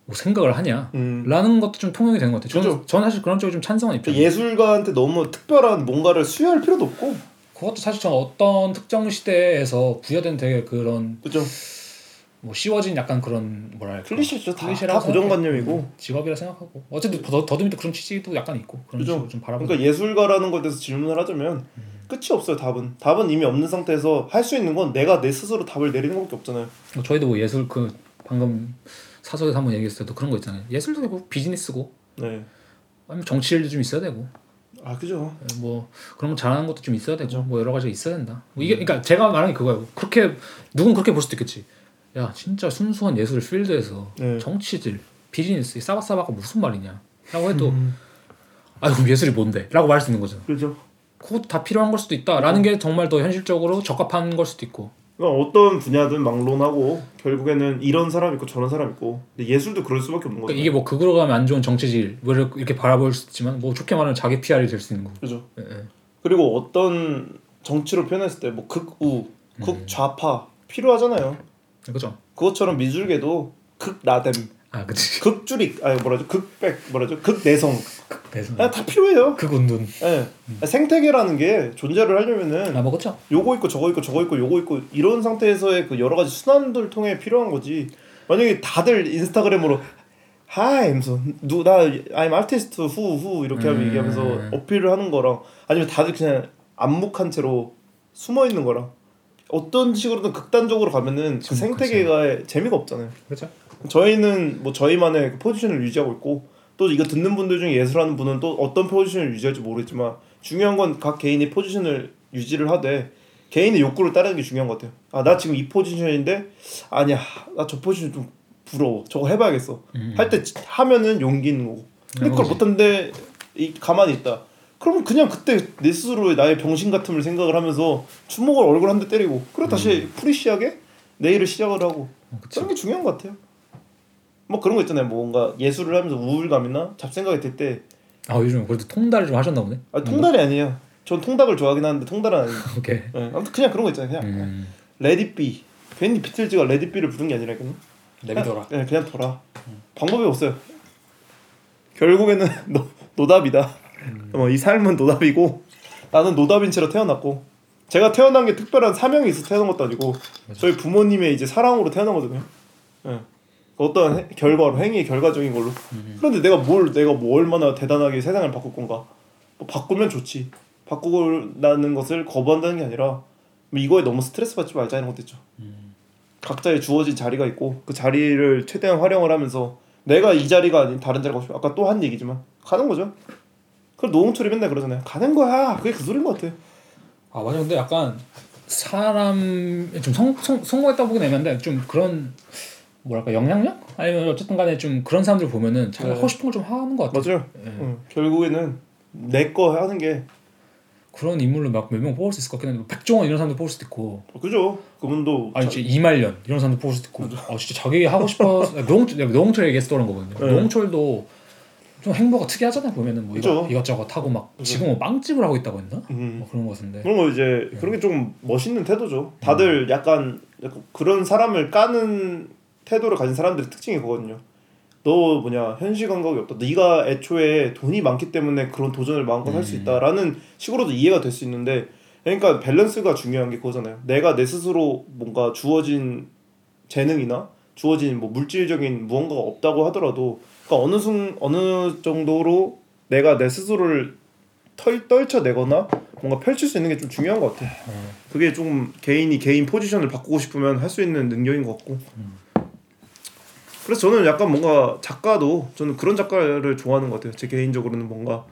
뭐 생각을 하냐 음. 라는 것도 좀 통용이 되는 것 같아요. 저는, 그죠. 저는 사실 그런 쪽에 좀 찬성한 입장. 예술가한테 너무 특별한 뭔가를 수여할 필요도 없고 그것도 사실 저는 어떤 특정 시대에서 부여된 되게 그런 그죠 뭐 씌워진 약간 그런 뭐랄까 클리셰죠. 다, 고정관념이고. 직업이라 생각하고. 어쨌든 더, 더듬이도 그런 취지도 약간 있고 그런 그죠. 식으로 좀 바라보는 그러니까 예술가라는 것에 대해서 질문을 하자면 끝이 없어요 답은. 답은 이미 없는 상태에서 할 수 있는 건 내가 내 스스로 답을 내리는 것밖에 없잖아요. 뭐 저희도 뭐 예술 그 방금 사석에서 한번 얘기했을 때도 그런 거 있잖아요. 예술도 되고 비즈니스고. 네. 아니면 정치 일도 좀 있어야 되고. 아 그죠. 뭐 그런 거 잘하는 것도 좀 있어야 되고 뭐 여러 가지가 있어야 된다. 뭐 이게 그러니까 제가 말하는 게 그거예요. 그렇게 누군 그렇게 볼 수도 있겠지 야 진짜 순수한 예술 필드에서 네. 정치질 비즈니스 싸바싸바가 무슨 말이냐 라고 해도 음. 아 그럼 예술이 뭔데? 라고 말할 수 있는 거죠 그죠 그것도 다 필요한 걸 수도 있다라는 게 정말 더 현실적으로 적합한 걸 수도 있고 그러니까 어떤 분야든 막론하고 결국에는 이런 사람 있고 저런 사람 있고 근데 예술도 그럴 수밖에 없는 거죠 그러니까 이게 뭐 극으로 가면 안 좋은 정치질 뭐 이렇게 바라볼 수 있지만 뭐 좋게 말하면 자기 PR이 될 수 있는 거고 그죠 예, 예. 그리고 어떤 정치로 표현했을 때 뭐 극우 음. 극좌파 필요하잖아요 그죠? 그것처럼 미술계도 극나댐 아 그치. 극줄익 아니 뭐라죠? 극백 뭐라죠? 극내성. 그래서 아, 다 필요해요. 극운둔. 예. 생태계라는 게 존재를 하려면은 아 뭐 그쵸? 요거 있고 저거 있고 저거 있고 요거 있고 이런 상태에서의 그 여러 가지 순환들 통해 필요한 거지. 만약에 다들 인스타그램으로 하이 하면서 누나 I'm artist 후후 이렇게 하면 음. 얘기하면서 어필을 하는 거랑 아니면 다들 그냥 암묵한 채로 숨어 있는 거랑 어떤 식으로든 극단적으로 가면은 그좀 생태계가 재미가 없잖아요. 그렇죠? 저희는 뭐 저희만의 그 포지션을 유지하고 있고 또 이거 듣는 분들 중에 예술하는 분은 또 어떤 포지션을 유지할지 모르겠지만 중요한 건 각 개인이 포지션을 유지를 하되 개인의 욕구를 따르는 게 중요한 것 같아요. 아 나 지금 이 포지션인데 아니야 나 저 포지션 좀 부러워 저거 해봐야겠어 음. 할때 하면은 용기 있는 거고 근데 그걸. 못하는데 이 가만히 있다 그러면 그냥 그때 내 스스로의 나의 병신 같음을 생각을 하면서 주먹을 얼굴 한 대 때리고 그리고 다시 fresh하게 내일을 시작을 하고 어, 그치. 그런 게 중요한 것 같아요. 뭐 그런 거 있잖아요. 뭐 뭔가 예술을 하면서 우울감이나 잡생각이 들 때 아 요즘 그래도 통달을 좀 하셨나 보네 아, 통달이 아니에요. 전 통닭을 좋아하긴 하는데 통달은 아니에요. [LAUGHS] 오케이 예, 아무튼 그냥 그런 거 있잖아요. 그냥 음. let it be 괜히 비틀즈가 let it be를 부른 게 아니라니까요. 내비둬라 그냥, 예, 그냥 둬라. 방법이 없어요. 결국에는 [LAUGHS] 노, 노답이다. 어, 이 삶은 노답이고 나는 노답인 채로 태어났고 제가 태어난 게 특별한 사명이 있어 태어난 것도 아니고 저희 부모님의 이제 사랑으로 태어난 거잖아요. 예. 어떤 해- 결과로 행위의 결과적인 걸로. 그런데 내가 뭘 내가 뭐 얼마나 대단하게 세상을 바꿀 건가? 뭐 바꾸면 좋지. 바꾸고나는 것을 거부한다는 게 아니라 뭐 이거에 너무 스트레스 받지 말자 이런 것도 있죠. 각자의 주어진 자리가 있고 그 자리를 최대한 활용을 하면서 내가 이 자리가 아닌 다른 자리가 싶어 아까 또 한 얘기지만 가는 거죠. 그럼 노홍철이 맨날 그러잖아요. 가는 거야. 그게 그 소린 것 같아. 아 맞아 근데 약간 사람 좀성 성공했다 보긴 애매한데 좀 그런 뭐랄까 영향력 아니면 어쨌든 간에 좀 그런 사람들 보면은 자기가 네. 하고 싶은 걸 좀 하는 것 같아 맞아요. 예. 응. 결국에는 내 거 하는 게 그런 인물로 막 몇 명 뽑을 수 있을 것 같긴 한데 뭐 백종원 이런 사람도 뽑을 수도 있고 그죠. 그분도 아니 자- 이말년 이런 사람도 뽑을 수도 있고 어 진짜 자기 하고 싶어 [LAUGHS] 노홍철 노홍철 떠오른 거거든요 네. 노홍철도 좀 행보가 특이하잖아요 보면은 뭐 이거, 그죠. 이것 저것 하고 막 지금 뭐 빵집을 하고 있다고 했나 음. 뭐 그런 거 같은데 그런 거 이제 그런 게 좀 멋있는 태도죠. 다들 약간 약간 그런 사람을 까는 태도를 가진 사람들의 특징이 그거든요. 너 뭐냐 현실 감각이 없다. 네가 애초에 돈이 많기 때문에 그런 도전을 마음껏 할수 있다라는 식으로도 이해가 될 수 있는데 그러니까 밸런스가 중요한 게 그거잖아요. 내가 내 스스로 뭔가 주어진 재능이나 주어진 뭐 물질적인 무언가가 없다고 하더라도 그러니까 어느 순 어느 정도로 내가 내 스스로를 털 떨쳐내거나 뭔가 펼칠 수 있는 게 좀 중요한 것 같아. 그게 좀 개인이 개인 포지션을 바꾸고 싶으면 할 수 있는 능력인 것 같고. 그래서 저는 약간 뭔가 작가도 저는 그런 작가를 좋아하는 것 같아요. 제 개인적으로는 뭔가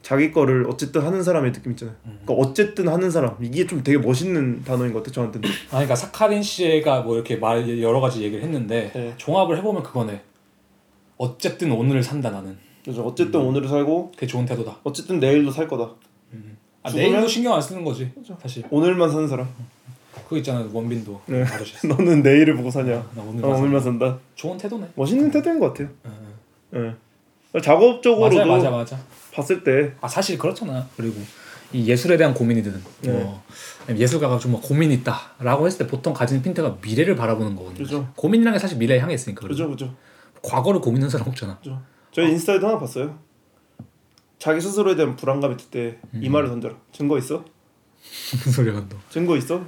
자기 거를 어쨌든 하는 사람의 느낌 있잖아요. 그러니까 어쨌든 하는 사람 이게 좀 되게 멋있는 단어인 것 같아 저한테는. 아 그러니까 사카린 씨가 뭐 이렇게 말 여러 가지 얘기를 했는데 네. 종합을 해보면 그거네 어쨌든 오늘을 산다 나는 그래서 어쨌든 오늘을 살고 그게 좋은 태도다 어쨌든 내일도 살 거다. 아, 죽으면- 내일도 신경 안 쓰는 거지 사실 오늘만 사는 사람. 그거 있잖아 원빈도 네. [LAUGHS] 너는 내일을 보고 사냐? 나 어, 오늘만 산다. 오늘만 산다. 좋은 태도네 멋있는 태도인 것 같아요. 응, 예. 작업적으로도 맞아 맞아 맞아 봤을 때 아 사실 그렇잖아 그리고 이 예술에 대한 고민이든 네. 뭐 예술가가 좀뭐 고민 있다라고 했을 때 보통 가지는 핀트가 미래를 바라보는 거거든요 그죠. 고민이라는 게 사실 미래에 향해 있으니까. 그죠 그죠. 과거를 고민하는 사람 없잖아. 그죠. 저희 인스타에도 하나 봤어요. 자기 스스로에 대한 불안감이 들때이 음. 말을 던져라. 증거 있어? 무슨 소리야 너? 증거 있어?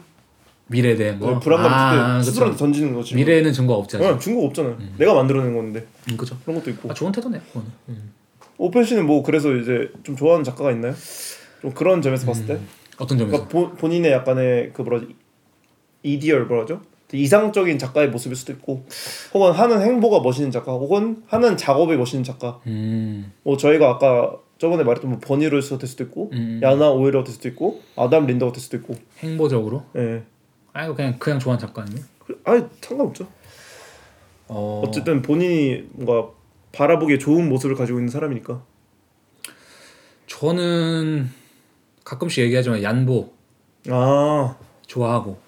미래에 대한 거. 네, 불안감 아, 들때 그쵸. 스스로한테 던지는 거지. 미래에는 증거. 어, 증거 없잖아요. 내가 만들어낸 건데 음, 그죠. 그런 것도 있고. 아 좋은 태도네. 그거는. 음. 오펜 씨는 뭐 그래서 이제 좀 좋아하는 작가가 있나요? 좀 그런 점에서 봤을 때, 어떤 점에서? 그러니까 보, 본인의 약간의 그 뭐라지 이디얼 뭐라죠? 이상적인 작가의 모습일 수도 있고, 혹은 하는 행보가 멋있는 작가, 혹은 하는 작업이 멋있는 작가. 음. 뭐 저희가 아까 저번에 말했던 뭐 버니로스가 될 수도 있고, 음. 야나 오히려 될 수도 있고, 아담 린더가 될 수도 있고. 행보적으로. 예. 아이고 그냥 그냥 좋아하는 작가님. 아니 상관없죠. 어. 어쨌든 본인이 뭔가 바라보기에 좋은 모습을 가지고 있는 사람이니까. 저는 가끔씩 얘기하지만 얀보 아 좋아하고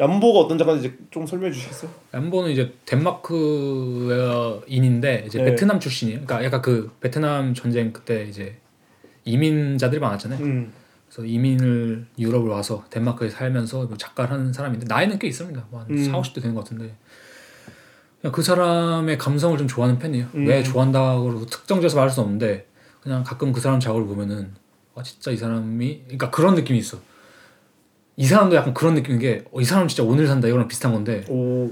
얀보가 어떤 작가인지 좀 설명해 주시겠어요? 얀보는 이제 덴마크인인데 이제 네. 베트남 출신이에요. 그러니까 약간 그 베트남 전쟁 그때 이제 이민자들이 많았잖아요. 음. 그래서 이민을 유럽을 와서 덴마크에 살면서 뭐 작가를 하는 사람인데 나이는 꽤 있습니다. 뭐한 음. 4, 50대 되는 것 같은데 그냥 그 사람의 감성을 좀 좋아하는 편이에요. 음. 왜 좋아한다고 특정지어서 말할 수 없는데 그냥 가끔 그 사람 작업을 보면은 아 진짜 이 사람이 그러니까 그런 느낌이 있어. 이 사람도 약간 그런 느낌인 게이 사람 진짜 오늘 산다 이거랑 비슷한 건데 오.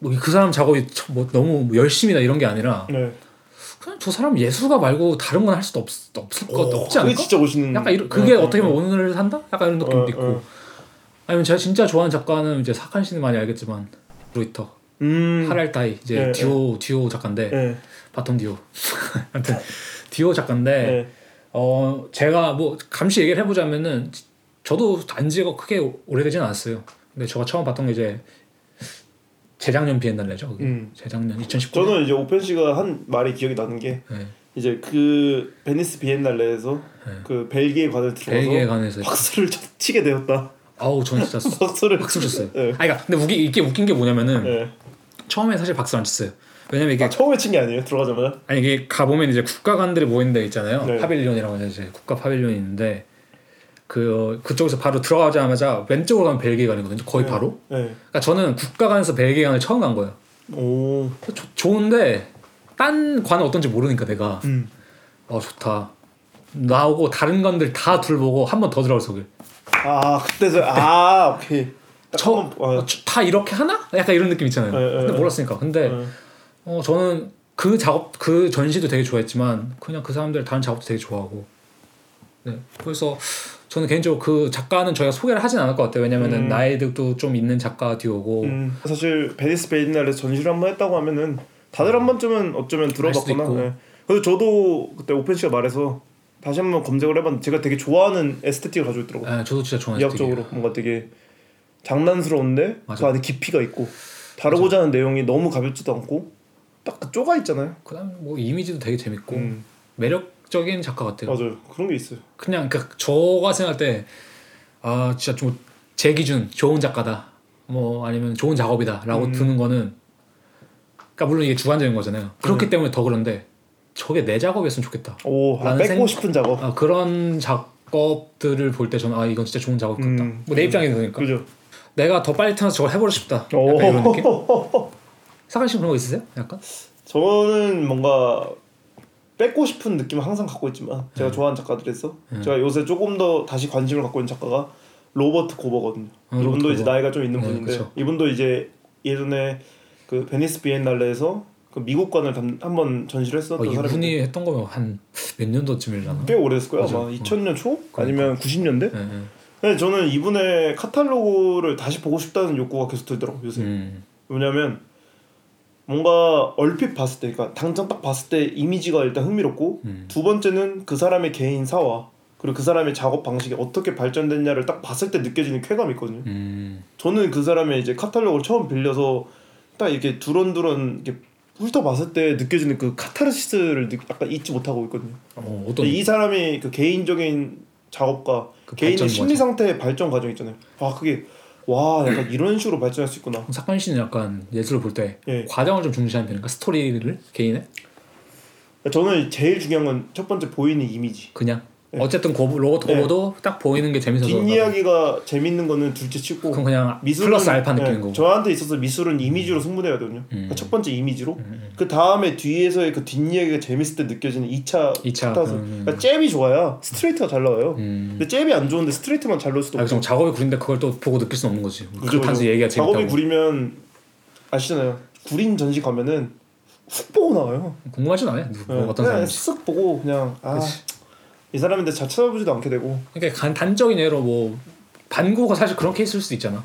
뭐 그 사람 작업이 참 뭐 너무 열심이다 이런 게 아니라 네. 그냥 저 사람 예술가 말고 다른 건 할 수도 없, 없을 것 없지 어, 그게 않을까? 진짜 멋있는. 약간 이런 그게 어, 어떻게 어, 보면 오늘 산다? 약간 이런 느낌도 어, 있고 어. 아니면 제가 진짜 좋아하는 작가는 이제 사칸 씨는 많이 알겠지만 로이터 음. 하랄타이 이제 네, 듀오 듀오 작가인데 네. 바톤 듀오 [LAUGHS] 아무튼 듀오 작가인데 네. 어 제가 뭐 감시 얘기를 해보자면은 저도 안지가 크게 오래되진 않았어요. 근데 제가 처음 봤던 게 이제 재작년 비엔날레죠. 음. 재작년 2019년. 저는 이제 오펜 씨가 한 말이 기억이 나는 게 네. 이제 그 베니스 비엔날레에서 네. 그 벨기에 관을 관해서 박수를 쳐- 치게 되었다. 아우 저는 진짜 [LAUGHS] 박수를 박수 쳤어요. 네. 아 그러니까 근데 웃기, 이게 웃긴 게 뭐냐면은 네. 처음에 사실 박수 안 쳤어요. 왜냐면 이게 아, 처음에 친 게 아니에요. 들어가자마자. 아니 이게 가 보면 이제 국가 관들이 모인 데 있잖아요. 네. pavilion이라고 해서 이제 국가 pavilion이 있는데 그 어, 그쪽에서 바로 들어가자마자 왼쪽으로 가면 벨기에관이거든요. 거의 네. 바로. 네. 그러니까 저는 국가관에서 벨기에관을 처음 간 거예요. 오. 조, 좋은데 딴 관은 어떤지 모르니까 내가 음. 어 좋다. 나오고 다른 관들 다 둘보고 한 번 더 들어갈 속을. 아 그때서 아 오케이. 어, 어, 저- 다 이렇게 하나? 약간 이런 느낌 있잖아요. 네, 네, 근데 네. 몰랐으니까. 근데 어. 어 저는 그 작업 그 전시도 되게 좋아했지만 그냥 그 사람들 다른 작업도 되게 좋아하고 네 그래서 저는 개인적으로 그 작가는 저희가 소개를 하진 않을 것 같아요 왜냐면은 음. 나이도 좀 있는 작가 듀오고 음, 사실 베니스 비엔날레에서 전시를 한번 했다고 하면은 다들 한 번쯤은 어쩌면 들어봤거나. 네. 그래서 저도 그때 오펜 씨가 말해서 다시 한번 검색을 해봤는데 제가 되게 좋아하는 aesthetic을 가지고 있더라고요. 네, 저도 진짜 좋아해요 미학적으로 뭔가 되게 장난스러운데 맞아. 그 안에 깊이가 있고 다루고자 하는 내용이 너무 가볍지도 않고 딱 그 쪼가 있잖아요. 그다음 뭐 이미지도 되게 재밌고 음, 매력적인 작가 같아요 맞아요. 그런 게 있어요. 그냥 그 저가 생각할 때 아 진짜 좀 제 기준 좋은 작가다 뭐 아니면 좋은 작업이다라고 음. 드는 거는 그러니까 물론 이게 주관적인 거잖아요 그렇기 음. 때문에 더 그런데 저게 내 작업이었으면 좋겠다 오, 아, 뺏고 생- 싶은 작업. 아, 그런 작업들을 볼 때 저는 아 이건 진짜 좋은 작업 같다 음. 뭐내 입장이 되니까 그죠? 내가 더 빨리 태어나서 저걸 해보고 싶다 약간 오. 이런 느낌 [LAUGHS] 사관 씨 그런 거 있으세요? 약간 저는 뭔가 뺏고 싶은 느낌을 항상 갖고 있지만 제가 네. 좋아하는 작가들에서 네. 제가 요새 조금 더 다시 관심을 갖고 있는 작가가 로버트 고버거든요. 어, 이분도 이제. 나이가 좀 있는 네, 분인데 그쵸. 이분도 이제 예전에 그 베니스 비엔날레에서 그 미국관을 한번 전시를 어, 했었던 사람인데 이분이 했던 거면 한 몇 년도쯤이려나? 꽤 오래됐을 거예요. 아마 어. 2000년 초 그러니까. 아니면 90년대. 네, 네. 근데 저는 이분의 카탈로그를 다시 보고 싶다는 욕구가 계속 들더라고 요 요새. 음. 왜냐면 뭔가 얼핏 봤을 때, 그러니까 당장 딱 봤을 때 이미지가 일단 흥미롭고 음. 두 번째는 그 사람의 개인 사와 그리고 그 사람의 작업 방식이 어떻게 발전됐냐를 딱 봤을 때 느껴지는 쾌감이 있거든요. 음. 저는 그 사람의 이제 카탈로그를 처음 빌려서 딱 이렇게 두런두런 이렇게 훑어봤을 때 느껴지는 그 카타르시스를 느- 약간 잊지 못하고 있거든요. 어, 어떤 이 사람이 그 개인적인 작업과 그 개인의 심리 상태의 발전 과정 있잖아요. 아 그게 와 약간 [CLEARS THROAT] 이런 식으로 발전할 수 있구나. 사건 씨는 약간 예술을 볼 때 예. 과정을 좀 중시하는 편인가? 스토리를 개인의 저는 제일 중요한 건 첫 번째 보이는 이미지. 그냥 어쨌든 고브, 로버트 네. 고버도 딱 보이는 게 재밌어서 뒷이야기가 재밌는 거는 둘째 치고 그럼 그냥 미술은 플러스 알파 네, 느끼는 거고 저한테 있어서 미술은 이미지로 승부해야 되거든요. 그러니까 첫 번째 이미지로. 그 다음에 뒤에서의 그 뒷이야기가 재밌을 때 느껴지는 2차 이차, 타서. 음. 그러니까 잽이 좋아야 스트레이트가 잘 나와요. 음. 근데 잽이 안 좋은데 스트레이트만 잘 나올 수도 아, 없고. 좀 작업이 구린데 그걸 또 보고 느낄 수는 없는 거지 그죠, 그 판수 그죠. 얘기가 작업이 재밌다고 구리면 아시잖아요. 구린 전시 가면은 훅 보고 나와요. 궁금하진 않아요 네, 어떤 사람인지 쓱 보고 그냥 아. 그치. 이 사람인데 잘 찾아보지도 않게 되고. 그러니까 간- 단적인 예로 뭐 반고가 사실 그런 케이스일 수도 있잖아.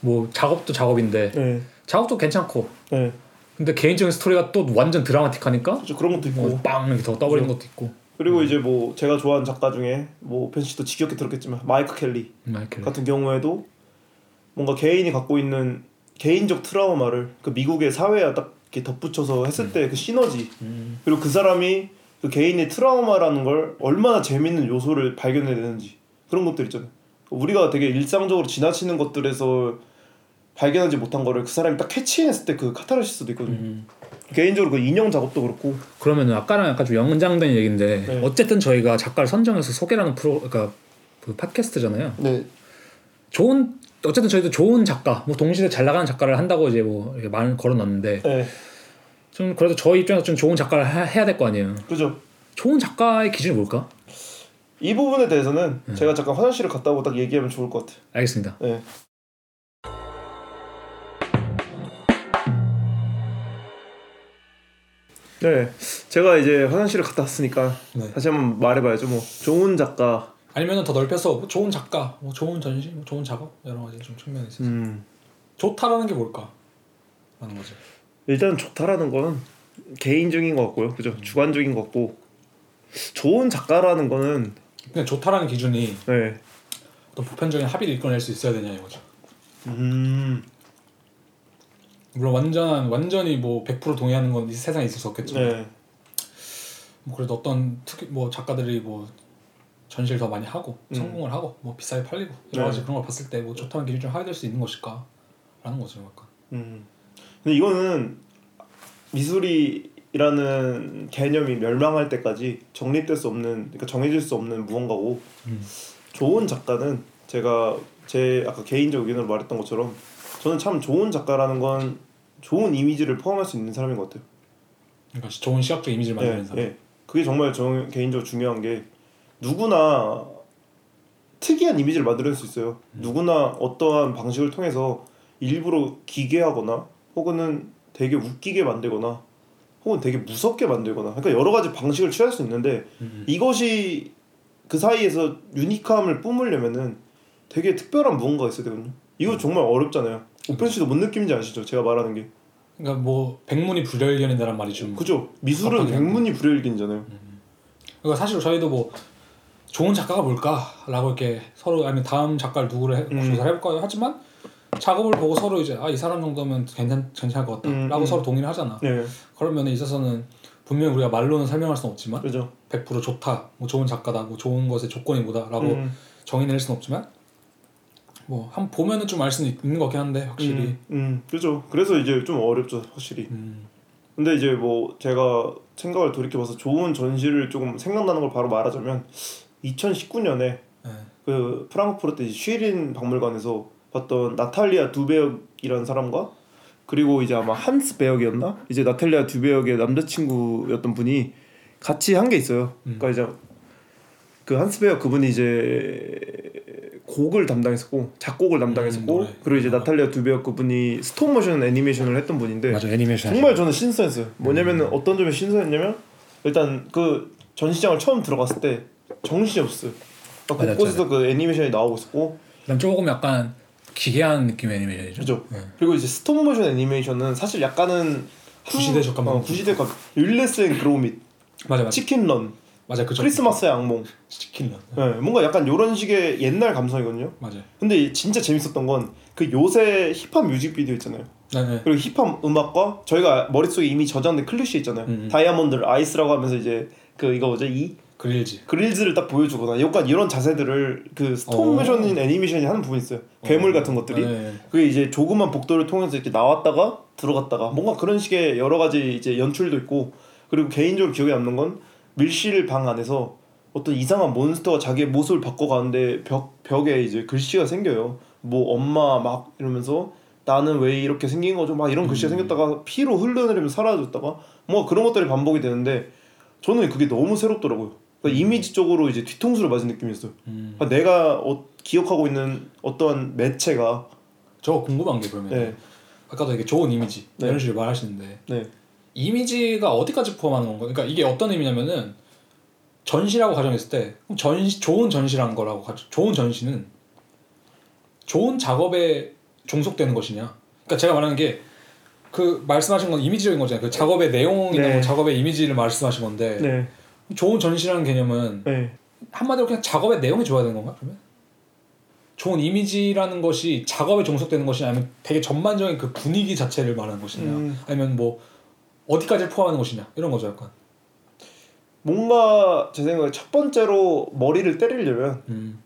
뭐 작업도 작업인데. 네, 작업도 괜찮고. 네. 근데 개인적인 스토리가 또 완전 드라마틱하니까 그렇죠. 그런 것도 있고. 뭐빵 이렇게 더 떠버리는 것도 있고. 그리고 이제 뭐 제가 좋아하는 작가 중에 뭐 펜시도 지겹게 들었겠지만 마이크 켈리 같은 경우에도 뭔가 개인이 갖고 있는 개인적 트라우마를 그 미국의 사회와 딱 이렇게 덧붙여서 했을 때그 시너지. 음. 그리고 그 사람이 그 개인의 트라우마라는 걸 얼마나 재밌는 요소를 발견해내는지 그런 것들 있잖아요. 우리가 되게 일상적으로 지나치는 것들에서 발견하지 못한 거를 그 사람이 딱 캐치했을 때 그 카타르시스도 있거든요. 음. 개인적으로 그 인형 작업도 그렇고 그러면은 아까랑 약간 좀 연장된 얘기인데 네. 어쨌든 저희가 작가를 선정해서 소개라는 프로 그러니까 그 팟캐스트잖아요. 네, 좋은 어쨌든 저희도 좋은 작가, 뭐 동시대 잘 나가는 작가를 한다고 이제 뭐 이렇게 말 걸어놨는데 네, 좀 그래도 저희 입장에서 좀 좋은 작가를 하- 해야 될 거 아니에요. 그죠. 좋은 작가의 기준이 뭘까? 이 부분에 대해서는 제가 잠깐 화장실을 갔다 오고 딱 얘기하면 좋을 것 같아요. 알겠습니다. 네. 네, 제가 이제 화장실을 갔다 왔으니까 네. 다시 한번 말해봐야죠. 뭐 좋은 작가, 아니면은 더 넓혀서 뭐 좋은 작가, 뭐 좋은 전시, 뭐 좋은 작업 여러 가지 좀 측면이 있어서 음, 좋다라는 게 뭘까? 라는 거죠. 일단 좋다라는 건 개인적인 것 같고요, 그죠? 주관적인 것 같고 좋은 작가라는 거는 그냥 좋다라는 기준이 네, 어떤 보편적인 합의를 이끌어낼 수 있어야 되냐 이거죠. 음, 물론 완전 완전히 뭐 100% 동의하는 건 이 세상에 있을 수 없겠지만 네, 뭐 그래도 어떤 특히 뭐 작가들이 뭐 전시를 더 많이 하고 음. 성공을 하고 뭐 비싸게 팔리고 여러 네. 가지 그런 걸 봤을 때 뭐 좋다는 기준이 좀 하야될 수 있는 것일까라는 거죠, 약간. 음. 근데 이거는 미술이라는 개념이 멸망할 때까지 정립될 수 없는, 그러니까 정해질 수 없는 무언가고 음. 좋은 작가는 제가 제 아까 개인적 의견으로 말했던 것처럼 저는 참 좋은 작가라는 건 좋은 이미지를 포함할 수 있는 사람인 것 같아요. 그러니까 좋은 시각적 이미지를 만드는 예, 사람. 예. 그게 정말 저 개인적으로 중요한 게 누구나 특이한 이미지를 만들어낼 수 있어요. 누구나 어떠한 방식을 통해서 일부러 기괴하거나 혹은 되게 웃기게 만들거나 혹은 되게 무섭게 만들거나 그러니까 여러 가지 방식을 취할 수 있는데 음. 이것이 그 사이에서 유니크함을 뿜으려면은 되게 특별한 무언가가 있어야 되거든요. 이거 정말 어렵잖아요. 오펜 씨도 뭔 느낌인지 아시죠? 제가 말하는 게. 그러니까 뭐 백문이 불여일견이다란 말이 좀. 그죠? 미술은 백문이 불여일견이잖아요. 그러니까 사실 저희도 뭐 좋은 작가가 뭘까라고 이렇게 서로 아니면 다음 작가를 누구를 해, 음. 조사를 해볼까 하지만 작업을 보고 서로 이제 아 이 사람 정도면 괜찮 괜찮을 것 같다라고 음, 음. 서로 동의를 하잖아. 네, 그런 면에 있어서는 분명히 우리가 말로는 설명할 수는 없지만 그죠. 100% 좋다, 뭐 좋은 작가다, 뭐 좋은 것의 조건이 뭐다라고 음, 정의 낼 수는 없지만 뭐한번 보면은 좀 알 수는 있는 것 같긴 한데 확실히. 음, 음, 그죠. 그래서 이제 좀 어렵죠, 확실히. 음. 근데 이제 뭐 제가 생각을 돌이켜봐서 좋은 전시를 조금 생각나는 걸 바로 말하자면 2019년에 네. 그 프랑크푸르트 쉬린 박물관에서 봤던 나탈리아 두베역이라는 사람과 그리고 이제 아마 한스 베역이었나 이제 나탈리아 두베역의 남자친구였던 분이 같이 한 게 있어요. 음. 그러니까 이제 그 한스 베역 그분이 이제 곡을 담당했었고 작곡을 담당했었고 노래. 그리고 이제 나탈리아 두베역 그분이 스톱모션 애니메이션을 했던 분인데 맞아 애니메이션. 정말 저는 신선했어요. 뭐냐면은 음. 어떤 점이 신선했냐면 일단 그 전시장을 처음 들어갔을 때 정신이 없어요. 곳곳에서 그 애니메이션이 나오고 있었고 난 조금 약간 기괴한 느낌의 애니메이션이죠. 그죠. 네. 그리고 이제 스톱 모션 애니메이션은 사실 약간은 구시대 적 감성. 어, 구시대 적 월레스 앤 그로밋, 맞아 맞아. 치킨런, 맞아 그죠. 크리스마스의 악몽. 치킨런. 네, 뭔가 약간 이런 식의 옛날 감성이거든요. 맞아. 근데 진짜 재밌었던 건 그 요새 힙합 뮤직비디오 있잖아요. 네, 네. 그리고 힙합 음악과 저희가 머릿속에 이미 저장된 클리셰 있잖아요. 음. 다이아몬드 아이스라고 하면서 이제 그 이거 뭐죠? 이 grillz. grillz를 딱 보여주거나 약간 이런 자세들을 그 스톱 어. 모션인 애니메이션이 하는 부분이 있어요. 괴물 어. 같은 것들이. 네. 그게 이제 조그만 복도를 통해서 이렇게 나왔다가 들어갔다가 뭔가 그런 식의 여러 가지 이제 연출도 있고 그리고 개인적으로 기억에 남는 건 밀실 방 안에서 어떤 이상한 몬스터가 자기의 모습을 바꿔가는데 벽 벽에 이제 글씨가 생겨요. 뭐 엄마 막 이러면서 나는 왜 이렇게 생긴 거죠? 막 이런 글씨가 생겼다가 피로 흘러내리면서 사라졌다가 뭐 그런 것들이 반복이 되는데 저는 그게 너무 새롭더라고요. 그러니까 이미지적으로 이제 뒤통수를 맞은 느낌이었어요. 음. 그러니까 내가 어, 기억하고 있는 어떠한 매체가 저 궁금한 게 그러면 네, 아까도 되게 좋은 이미지 네. 이런 식으로 말하시는데 네, 이미지가 어디까지 포함하는 건가? 그러니까 이게 어떤 의미냐면은 전시라고 가정했을 때 전시 좋은 전시란 거라고 가 좋은 전시는 좋은 작업에 종속되는 것이냐? 그러니까 제가 말하는 게 그 말씀하신 건 이미지적인 거잖아요. 그 작업의 내용이나 네. 뭐 작업의 이미지를 말씀하신 건데 네, 좋은 전시라는 개념은 네. 한마디로 그냥 작업의 내용이 좋아야 되는 건가 그러면? 좋은 이미지라는 것이 작업에 종속되는 것이냐 아니면 되게 전반적인 그 분위기 자체를 말하는 것이냐 음. 아니면 뭐 어디까지 포함하는 것이냐 이런 거죠 약간 뭔가 제 생각에 첫 번째로 머리를 때리려면 음.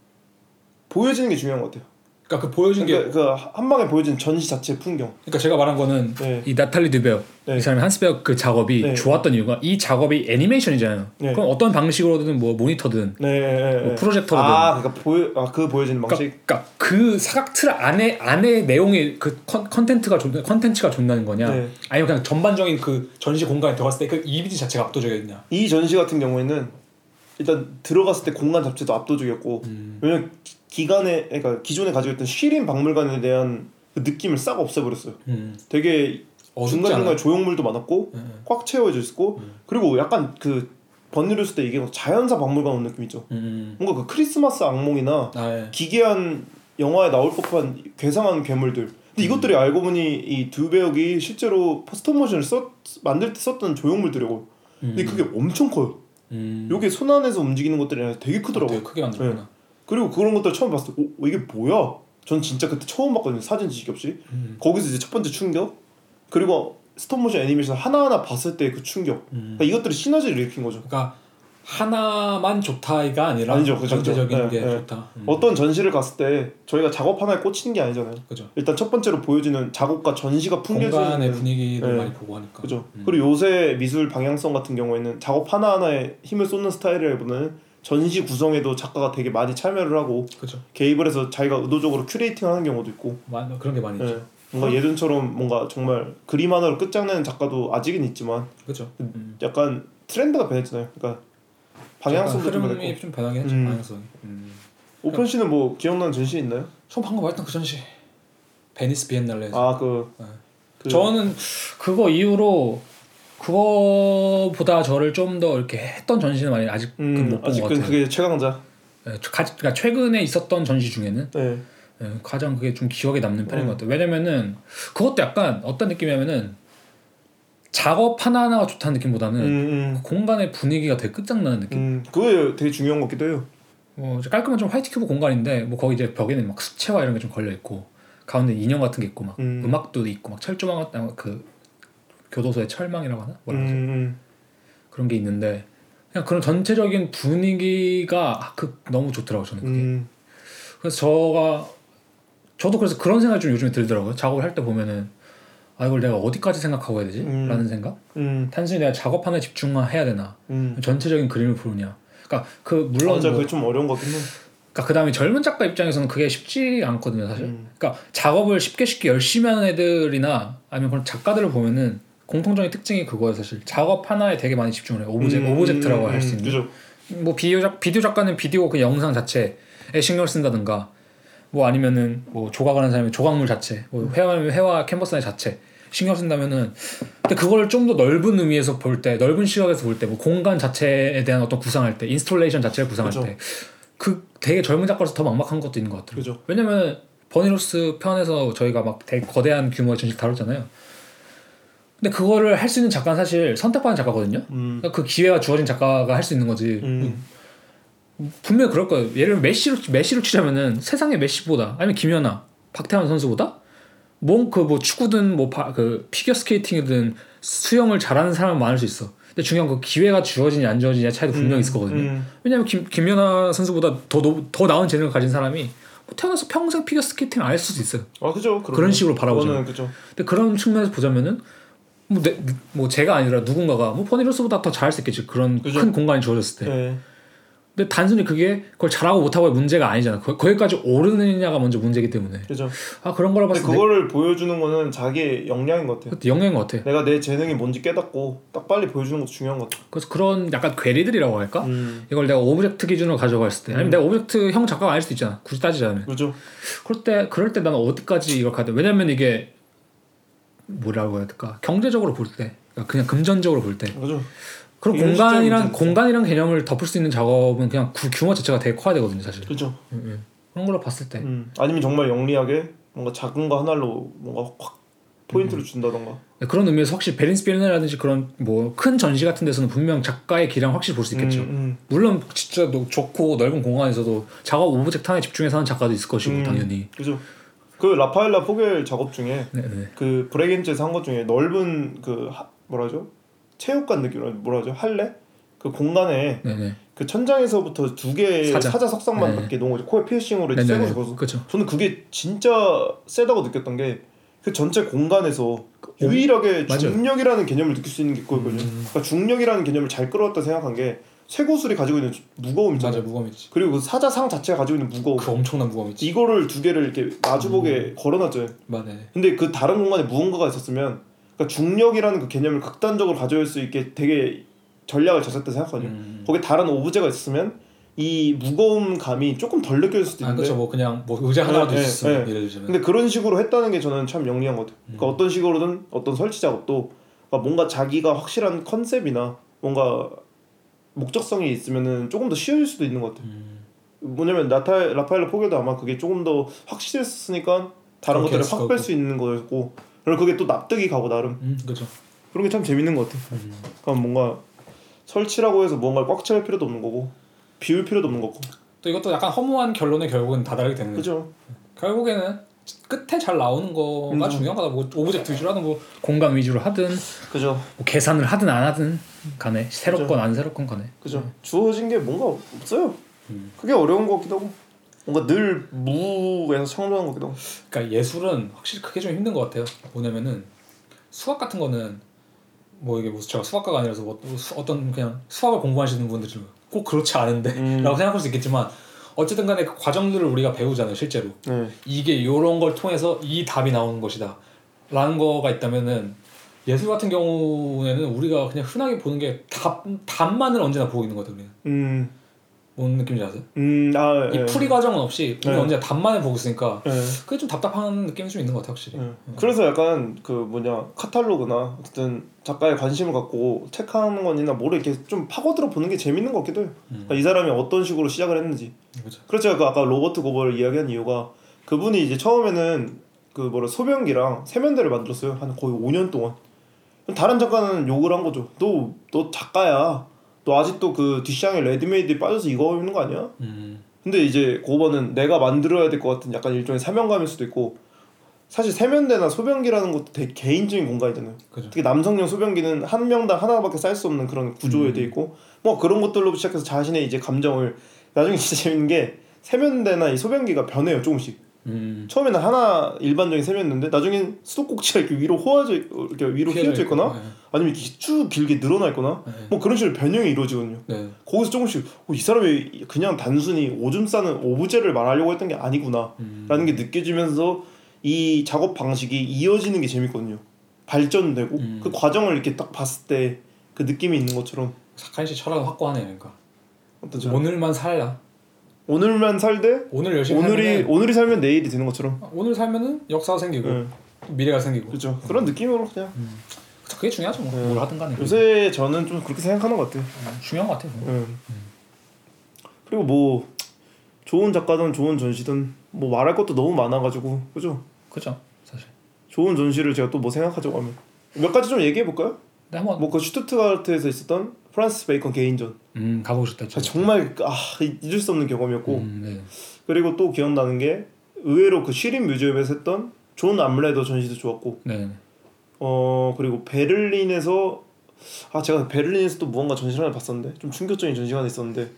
보여지는 게 중요한 것 같아요. 그러니까 그 보여진 게 그러니까 그한 방에 보여진 전시 자체 풍경. 그러니까 제가 말한 거는 네. 이 나탈리 뒤버그 네. 이 사람이 한스 버그 그 작업이 네. 좋았던 이유가 이 작업이 애니메이션이잖아요. 네. 그럼 어떤 방식으로든 뭐 모니터든 네, 네, 네. 뭐 프로젝터로든 아, 그러니까 보여 아 그 보여지는 방식. 그러니까, 그러니까 그 사각틀 안에 안에 내용이 그 컨, 컨텐츠가 존 컨텐츠가 존나는 거냐 네. 아니면 그냥 전반적인 그 전시 공간에 들어갔을 때 그 이미지 자체가 압도적이었냐 이 전시 같은 경우에는 일단 들어갔을 때 공간 자체도 압도적이었고 음. 왜냐면 기간에 그러니까 기존에 가지고 있던 시린 박물관에 대한 그 느낌을 싹 없애버렸어요. 음. 되게 중간 않아요? 조형물도 많았고 네. 꽉 채워져 있었고 음. 그리고 약간 그 번뇌했을 때 이게 자연사 박물관 온 느낌 있죠. 음. 뭔가 그 크리스마스 악몽이나 아, 예. 기괴한 영화에 나올 법한 괴상한 괴물들. 음. 근데 이것들이 알고 보니 이 두 배역이 실제로 스톱모션을 썼 만들 때 썼던 조형물들이고. 근데 음. 그게 엄청 커요. 음. 요게 손 안에서 움직이는 것들이 되게 크더라고요. 되게 크게 만들었구나. 그리고 그런 것들 처음 봤을 때, 오, 이게 뭐야? 전 진짜 그때 처음 봤거든요. 사진 지식 없이. 음. 거기서 이제 첫 번째 충격. 그리고 스톱모션 애니메이션 하나하나 봤을 때 그 충격. 음. 그러니까 이것들이 시너지를 일으킨 거죠. 그러니까 하나만 좋다가 아니라 아니죠, 그죠, 전체적인 그죠. 게 네, 네. 좋다. 음. 어떤 전시를 갔을 때 저희가 작업 하나에 꽂히는 게 아니잖아요. 그죠. 일단 첫 번째로 보여지는 작업과 전시가 풍겨지는 공간의 분위기를 네. 많이 보고 하니까. 그죠. 음. 그리고 요새 미술 방향성 같은 경우에는 작업 하나 하나에 힘을 쏟는 스타일이라기보다는 전시 구성에도 작가가 되게 많이 참여를 하고 그죠. 개입을 해서 자기가 의도적으로 curating하는 경우도 있고. 마- 그런 게 많이 예. 있죠. 뭔가 예전처럼 뭔가 정말 그림 하나로 끝장내는 작가도 아직은 있지만 그죠. 음. 약간 트렌드가 변했잖아요. 그러니까 방향성도 좀 흐름이 변했고. 좀 변하긴 했죠. 음. 방향성이. 음. 오편 씨는 뭐 기억나는 전시 있나요? 전 방금 말했던 그 전시. 베니스 비엔날레에서. 아그 네. 그, 저는 그거 이후로 그거보다 저를 좀 더 이렇게 했던 전시는 많이 아직 음, 못본 것 같아요. 그게 최강자. 네, 가, 그러니까 최근에 있었던 전시 중에는 네. 예, 가장 그게 좀 기억에 남는 편인 음. 것 같아요. 왜냐면은 그것도 약간 어떤 느낌이냐면은 작업 하나 하나가 좋다는 느낌보다는 음, 음, 그 공간의 분위기가 되게 끝장나는 느낌. 음, 그게 되게 중요한 것 같기도 해요. 뭐 깔끔한 좀 white cube 공간인데 뭐 거기 이제 벽에는 막 수채화 이런 게 좀 걸려 있고 가운데 인형 같은 게 있고 막 음. 음악도 있고 막 철조망 같은 그 교도소의 철망이라고 하나 뭐라 그러죠? 음, 그런 게 있는데 그냥 그런 전체적인 분위기가 아, 그 너무 좋더라고 저는 음, 그게. 음, 그래서 저가 저도 그래서 그런 생각이 좀 요즘에 들더라고요. 작업을 할 때 보면은 아 이걸 내가 어디까지 생각하고 해야 되지? 음. 라는 생각. 음, 단순히 내가 작업 하나에 집중해야 되나? 음. 전체적인 그림을 보느냐? 그러니까 그 물론 맞아, 뭐, 그게 좀 어려운 것 같긴 해. 그러니까 그다음에 젊은 작가 입장에서는 그게 쉽지 않거든요, 사실. 음. 그러니까 작업을 쉽게 쉽게 열심히 하는 애들이나 아니면 그런 작가들을 보면은 공통적인 특징이 그거예요, 사실. 작업 하나에 되게 많이 집중을 해요. objec, 음, object라고 음, 할수 음, 있는. 그죠. 뭐 비디오 작 비디오 작가는 비디오 그 영상 자체에 신경을 쓴다든가 뭐 아니면은 뭐 조각을 하는 사람이 조각물 자체 뭐 회화하면 회화 캔버스 자체 신경 쓴다면은 근데 그걸 좀 더 넓은 의미에서 볼 때 넓은 시각에서 볼 때 뭐 공간 자체에 대한 어떤 구상할 때 installation 자체를 구상할 그죠. 때 그 되게 젊은 작가로서 더 막막한 것도 있는 것 같아요. 그죠. 왜냐면 버니 로저스 편에서 저희가 막 되게 거대한 규모의 전시 다뤘잖아요. 근데 그거를 할 수 있는 작가는 사실 선택받은 작가거든요. 음, 그러니까 그 기회가 주어진 작가가 할 수 있는 거지. 음, 분명히 그럴 거예요. 예를 들면 메시로 메시로 치자면은 세상의 메시보다 아니면 김연아, 박태환 선수보다 뭔그뭐 축구든 뭐 그 피겨 스케이팅이든 수영을 잘하는 사람은 많을 수 있어. 근데 중요한 그 기회가 주어지냐 안 주어지냐 차이도 분명히 있을 거거든요. 음, 왜냐면 김 김연아 선수보다 더 노- 더 나은 재능을 가진 사람이 뭐 태어나서 평생 피겨 스케이팅 안 할 수도 있어요. 아 그죠. 그런 식으로 바라보죠. 그죠. 근데 그런 측면에서 보자면은 뭐, 내, 뭐 제가 아니라 누군가가 뭐 버니 로저스보다 더 잘할 수 있겠지. 그런 그죠. 큰 공간이 주어졌을 때. 네. 근데 단순히 그게 그걸 잘하고 못하고의 문제가 아니잖아. 거, 거기까지 오르느냐가 먼저 문제기 때문에. 그죠. 아 그런 걸 근데 봤을 때 그거를 보여주는 거는 자기의 역량인 것 같아. 영향인 것 같아. 내가 내 재능이 뭔지 깨닫고 딱 빨리 보여주는 것도 중요한 것 같아. 그래서 그런 약간 괴리들이라고 할까? 음, 이걸 내가 object 기준으로 가져갔을 때, 아니면 음. 내가 object 형 작가가 아닐 수도 있잖아. 굳이 따지자면. 그죠. 그럴 때 그럴 때 나는 어디까지 이걸 가야 돼? 왜냐면 이게 뭐라고 해야 될까? 경제적으로 볼 때, 그러니까 그냥 금전적으로 볼 때, 그죠. 이런 공간이란 공간이란 개념을 덮을 수 있는 작업은 그냥 구, 규모 자체가 되게 커야 되거든요, 사실. 그죠. 그런 걸로 봤을 때. 음. 아니면 정말 영리하게 뭔가 작은 거 하나로 뭔가 확 포인트를 준다던가. 네, 그런 의미에서 확실히 베니스 비엔날레라든지 그런 뭐 큰 전시 같은 데서는 분명 작가의 기량 확실히 볼 수 있겠죠. 음, 음. 물론 진짜 너- 좋고 넓은 공간에서도 작업 object 하나에 집중해서 하는 작가도 있을 것이고 음. 당연히. 그죠. 그 라파엘라 포겔 작업 중에 네, 네. 그 브레겐츠에서 한 것 중에 넓은 그 하, 뭐라죠? 체육관 느낌으로 뭐라죠? 할래? 그 공간에 네, 네. 그 천장에서부터 두 개의 사자. 사자, 석상만 네. 밖에 놓은 거죠. 코에 피어싱으로 쐬고 네. 죽어서. 그렇죠. 저는 그게 진짜 세다고 느꼈던 게 그 전체 공간에서 유일하게 맞아요. 중력이라는 개념을 느낄 수 있는 게 그거거든요. 음. 그러니까 중력이라는 개념을 잘 끌어왔다 생각한 게 쇠구슬이 가지고 있는 무거움 있잖아요. 무거움 있지. 그리고 그 사자상 자체가 가지고 있는 무거움. 그 엄청난 무거움 있지. 이거를 두 개를 이렇게 마주보게 음. 걸어놨잖아요. 맞네. 근데 그 다른 공간에 무언가가 있었으면 그러니까 중력이라는 그 개념을 극단적으로 가져올 수 있게 되게 전략을 짰었다 생각하거든요. 음. 거기에 다른 오브제가 있었으면 이 무거움 감이 조금 덜 느껴질 수도 아 있는데 그렇죠. 뭐 그냥 뭐 의자 하나라도 네, 있었으면 네. 예를 들자면. 근데 그런 식으로 했다는 게 저는 참 영리한 것 같아요. 그러니까 어떤 식으로든 어떤 설치 작업도 그러니까 뭔가 자기가 확실한 컨셉이나 뭔가 목적성이 있으면은 조금 더 쉬워질 수도 있는 것 같아요. 음. 뭐냐면 나타 라파엘라 포게도 아마 그게 조금 더 확실했으니까 다른 것들을 확 뺄. 수 있는 거였고 그리고 그게 또 납득이 가고 나름 음, 그렇죠. 그런 게 참 재밌는 것 같아요. 그러니까 뭔가 설치라고 해서 뭔가를 꽉 채울 필요도 없는 거고 비울 필요도 없는 거고 또 이것도 약간 허무한 결론에 결국은 다다르게 되는 거죠. 그죠? 결국에는 끝에 잘 나오는 거가 음. 중요한 거다. 뭐 object 위주로 하든 뭐 공간 위주로 하든 그죠? 뭐 계산을 하든 안 하든 간에 새롭건 안 새롭건 간에. 그죠? 주어진 게 뭔가 없어요. 음. 그게 어려운 것 같기도 하고 뭔가 늘 무에서 창조한 하고 그러니까 예술은 확실히 그게 좀 힘든 것 같아요. 뭐냐면은 수학 같은 거는 뭐 이게 무슨 제가 수학과가 아니라서 뭐 수- 어떤 그냥 수학을 공부하시는 분들은 꼭 그렇지 않은데라고 음. [LAUGHS] 생각할 수 있겠지만 어쨌든 간에 그 과정들을 우리가 배우잖아요 실제로 네. 이게 요런 걸 통해서 이 답이 나오는 것이다 라는 거가 있다면은 예술 같은 경우에는 우리가 그냥 흔하게 보는 게 답, 답만을 언제나 보고 있는 거거든요. 음, 뭔 느낌인지 아세요? 음, 아, 이 예. 풀이 과정은 없이 우리 네. 언제나 답만을 보고 있으니까 예. 그게 좀 답답한 느낌이 좀 있는 것 같아요 확실히 예. 그래서 약간 그 뭐냐 카탈로그나 어쨌든 작가의 관심을 갖고 책하는 건이나 뭐를 이렇게 좀 파고들어 보는 게 재밌는 것 같기도 해요. 음. 그러니까 이 사람이 어떤 식으로 시작을 했는지. 그렇죠. 그래서 그 아까 로버트 고버를 이야기한 이유가 그분이 이제 처음에는 그 뭐라 소변기랑 세면대를 만들었어요. 한 거의 5년 동안. 다른 작가는 욕을 한 거죠. 너너 작가야. 너 아직도 그 뒤샹의 레디메이드에 빠져서 이거 입는 거 아니야? 음. 근데 이제 고버는 내가 만들어야 될 것 같은 약간 일종의 사명감일 수도 있고 사실 세면대나 소변기라는 것도 되게 개인적인 공간이잖아요. 그죠. 특히 남성용 소변기는 한 명당 하나밖에 쌀 수 없는 그런 구조에 음. 돼 있고 뭐 그런 것들로 시작해서 자신의 이제 감정을 나중에 진짜 [LAUGHS] 재밌는 게 세면대나 이 소변기가 변해요 조금씩. 음. 처음에는 하나 일반적인 세면대인데 나중엔 수도꼭지가 이렇게 위로 휘어져 이렇게 위로 휘어져 있거나 네. 아니면 이렇게 쭉 길게 늘어나 있거나 네. 뭐 그런 식으로 변형이 이루어지거든요. 네. 거기서 조금씩 어, 이 사람이 그냥 단순히 오줌 싸는 오브제를 말하려고 했던 게 아니구나 음. 라는 게 느껴지면서 이 작업 방식이 이어지는 게 재밌거든요 발전되고 음. 그 과정을 이렇게 딱 봤을 때 그 느낌이 있는 것처럼 사카인 씨 철학은 확고하네 그러니까 어떤 저 오늘만 살라 오늘만 살되 오늘 열심히 오늘이 오늘이 살면 내일이 되는 것처럼. 오늘 살면은 역사가 생기고 네, 미래가 생기고. 그렇죠. 그런 느낌으로 그냥. 그게 중요하죠 뭐. 네. 뭘 하든 간에. 요새 저는 좀 그렇게 생각하는 것 같아요. 음, 중요한 것 같아요 예. 그리고 뭐 좋은 작가든 좋은 전시든 뭐 말할 것도 너무 많아가지고 그죠? 그죠 사실. 좋은 전시를 제가 또 뭐 생각하자고 하면. 몇 가지 좀 얘기해 볼까요? 근데 한번. 뭐그 슈투트가르트에서 있었던 프란시스 베이컨 개인전 음 가보고 싶다 아, 정말 아 잊을 수 없는 경험이었고 음, 네. 그리고 또 기억나는 게 의외로 그 쉬른 museum에서 했던 존 암레더 전시도 좋았고 네. 어 그리고 베를린에서 아 제가 베를린에서 또 무언가 전시를 하나 봤었는데 좀 충격적인 전시가 하나 있었는데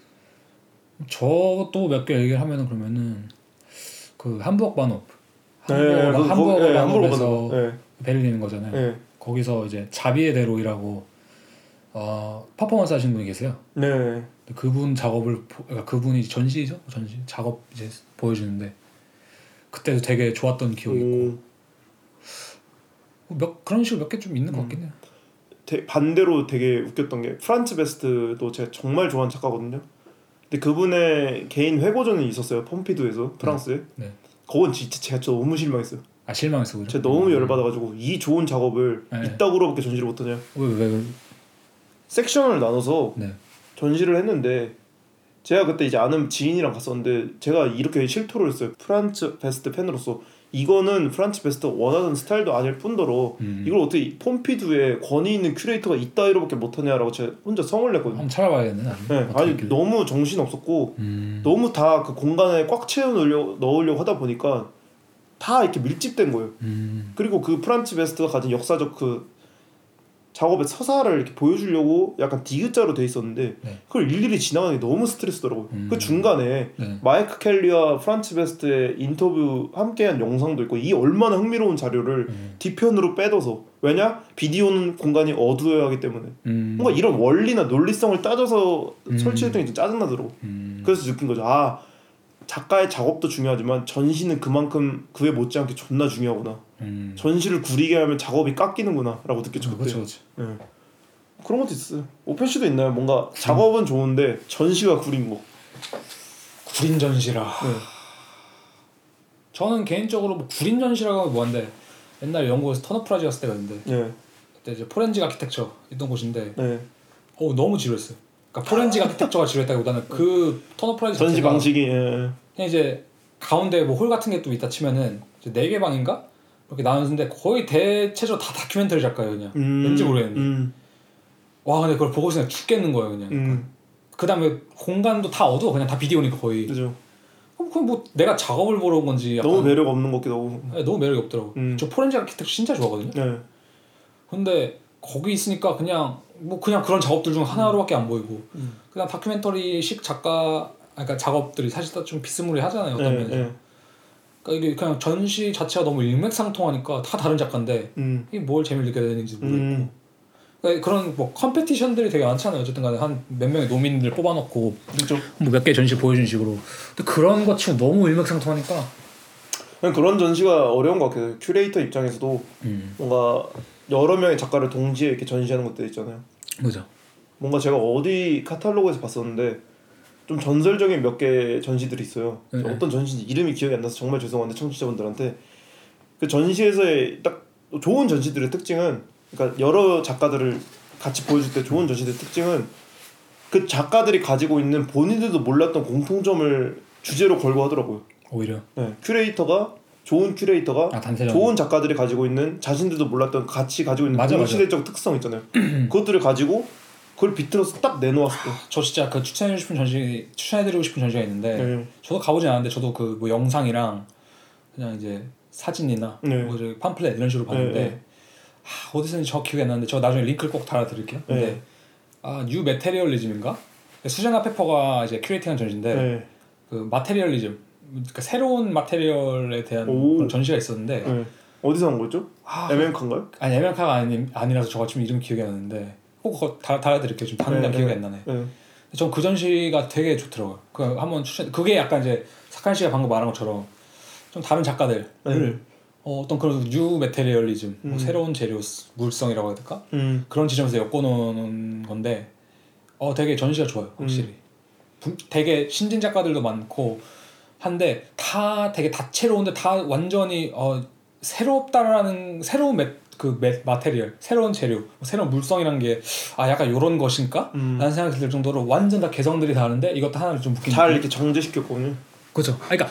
저도 몇 개 얘기를 하면은 그러면은 그 함부르크 네, 함부르크 그- 함부르크 네. 바노프에서 바노프. 예, 베를린인 거잖아요. 예. 거기서 이제 자비에 르로이라고 어, 퍼포먼스 하시는 분이 계세요. 네. 그분 작업을 보- 그러니까 그분이 전시죠 전시 작업 이제 보여주는데 그때도 되게 좋았던 기억이 있고 오, 몇 그런 식으로 몇 개 좀 있는 것 같긴 해요. 되- 반대로 되게 웃겼던 게 프란츠 베스트도 제가 정말 좋아하는 작가거든요. 근데 그분의 개인 회고전이 있었어요. 폼피두에서 프랑스에. 네. 그건 진짜 제가 저 너무 실망했어요. 아 실망했어 그죠? 제가 너무 열받아가지고 이 좋은 작업을 네. 이따구로밖에 전시를 못하냐. 왜 왜 왜, 섹션을 나눠서 네. 전시를 했는데 제가 그때 이제 아는 지인이랑 갔었는데 제가 이렇게 실토를 했어요. 프란츠 베스트 팬으로서 이거는 프란츠 베스트 원하는 스타일도 아닐 뿐더러 음. 이걸 어떻게 퐁피두의 권위 있는 큐레이터가 이따위로밖에 못하냐라고 제가 혼자 성을 냈거든요. 한번 찾아봐야겠네. 네, 아니 했길래. 너무 정신 없었고 음. 너무 다 그 공간에 꽉 채워 넣으려, 넣으려고 하다 보니까 다 이렇게 밀집된 거예요. 음. 그리고 그 프란츠 베스트가 가진 역사적 그 작업의 서사를 이렇게 보여주려고 약간 디귿자로 돼 있었는데 네. 그걸 일일이 지나가는 게 너무 스트레스더라고요. 음. 그 중간에 네. 마이크 켈리와 프란츠 베스트의 인터뷰 함께한 영상도 있고 이 얼마나 흥미로운 자료를 음. 뒤편으로 빼둬서 왜냐 비디오는 공간이 어두워야 하기 때문에 음. 뭔가 이런 원리나 논리성을 따져서 음. 설치했더니 좀 짜증나더라고. 음. 그래서 느낀 거죠. 아 작가의 작업도 중요하지만 전시는 그만큼 그에 못지않게 존나 중요하구나. 음. 전시를 구리게 하면 작업이 깎이는구나라고 느꼈죠 그때. 그렇죠 그렇죠. 예. 그런 것도 있어요. 오펜 씨도 있나요? 뭔가 작업은 좋은데 전시가 구린 거. 구린 전시라. 네. 저는 개인적으로 뭐 구린 전시라고 하면 뭐한데 옛날 영국에서 터너 프라이즈 갔을 때가 있는데 예. 그때 이제 포렌직 아키텍처 있던 곳인데 네. 어 너무 지루했어요. 그러니까 포렌직 아키텍처가 지루했다기보다는 그 터너 프라이즈 전시 방식이 예. 그냥 이제 가운데 뭐 홀 같은 게 또 있다 치면은 이제 네 개 방인가 이렇게 나누는데 거의 대체적으로 다 다큐멘터리 작가예요 그냥 음, 왠지 모르겠는데 음, 와 근데 그걸 보고 있으면 죽겠는 거예요 그냥 음, 그 다음에 공간도 다 어두워 그냥 다 비디오니까 거의 그죠. 그럼 뭐 내가 작업을 보러 온 건지 약간 너무 매력 없는 것 같기도 하고. 네, 너무 매력이 없더라고 음. 저 포렌직 아키텍처 진짜 좋아하거든요 네. 근데 거기 있으니까 그냥 뭐 그냥 그런 작업들 중 하나로밖에 안 보이고 음. 그냥 다큐멘터리식 작가 아, 그러니까 작업들이 사실 다 좀 비스무리하잖아요 어떤 네, 면에서 네. 그러니까 이게 그냥 전시 자체가 너무 일맥상통하니까 다 다른 작가인데 음. 이게 뭘 재미를 느껴야 되는지 모르겠고 음. 그러니까 그런 뭐 competition들이 되게 많잖아요 어쨌든 간에 한 몇 명의 nominee들 뽑아놓고 그죠. 뭐몇 개 전시 보여주는 식으로 근데 그런 것 치고 너무 일맥상통하니까 그냥 그런 전시가 어려운 것 같아요. 큐레이터 입장에서도 음 뭔가 여러 명의 작가를 동시에 이렇게 전시하는 것들 있잖아요. 그죠 뭔가 제가 어디 카탈로그에서 봤었는데 좀 전설적인 몇 개 전시들이 있어요. 네, 네. 어떤 전시인지 이름이 기억이 안 나서 정말 죄송한데 청취자분들한테 그 전시에서의 딱 좋은 전시들의 특징은 그러니까 여러 작가들을 같이 보여줄 때 좋은 전시들의 특징은 그 작가들이 가지고 있는 본인들도 몰랐던 공통점을 주제로 걸고 하더라고요. 오히려 네, 큐레이터가 좋은 큐레이터가 아 좋은 작가들이 가지고 있는 자신들도 몰랐던 같이 가지고 있는 맞아. 동시대적 특성 있잖아요. [CLEARS THROAT] 그것들을 가지고 그걸 비틀어서 딱 내놓았을 때. 저 진짜 그 추천해 주고 싶은 전시 추천해드리고 싶은 전시가 있는데 네. 저도 가보진 않았는데 저도 그 뭐 영상이랑 그냥 이제 사진이나 네. 뭐 이제 팜플렛 이런 식으로 봤는데 네, 네. 하, 어디서인지 저 기억이 안 나는데 저 나중에 링크를 꼭 달아드릴게요. 근데 네. 아 new materialism인가 수잔나 페퍼가 이제 curating한 전시인데 네. 그 materialism 그러니까 새로운 material에 대한 오. 전시가 있었는데 네. 어디서 한 거죠? 아, MMK인가요? 아니 MMK가 아니, 아니라서 저가 지금 이름 기억이 안 나는데 꼭 달, 달아드릴게요. 지금 다른 네, 데 기억이 네. 안 나네. 네. 전 그 전시가 되게 좋더라고요. 그 한번 추천. 그게 약간 이제 사칸 씨가 방금 말한 것처럼 좀 다른 작가들을 네. 어, 어떤 그런 new materialism, 뭐 음. 새로운 재료, 물성이라고 해야 될까? 음. 그런 지점에서 엮어놓은 건데, 어 되게 전시가 좋아요, 확실히. 분- 되게 신진 작가들도 많고 한데 다 되게 다채로운데 다 완전히 어 새롭다라는 새로운 메, 그 메, material, 새로운 재료, 뭐 새로운 물성이란 게 아 약간 요런 것인가? 음. 라는 생각이 들 정도로 완전 다 개성들이 다른데 이것도 하나를 좀 묶인 잘 이렇게 정제시켰거든요. 그죠. 아, 그러니까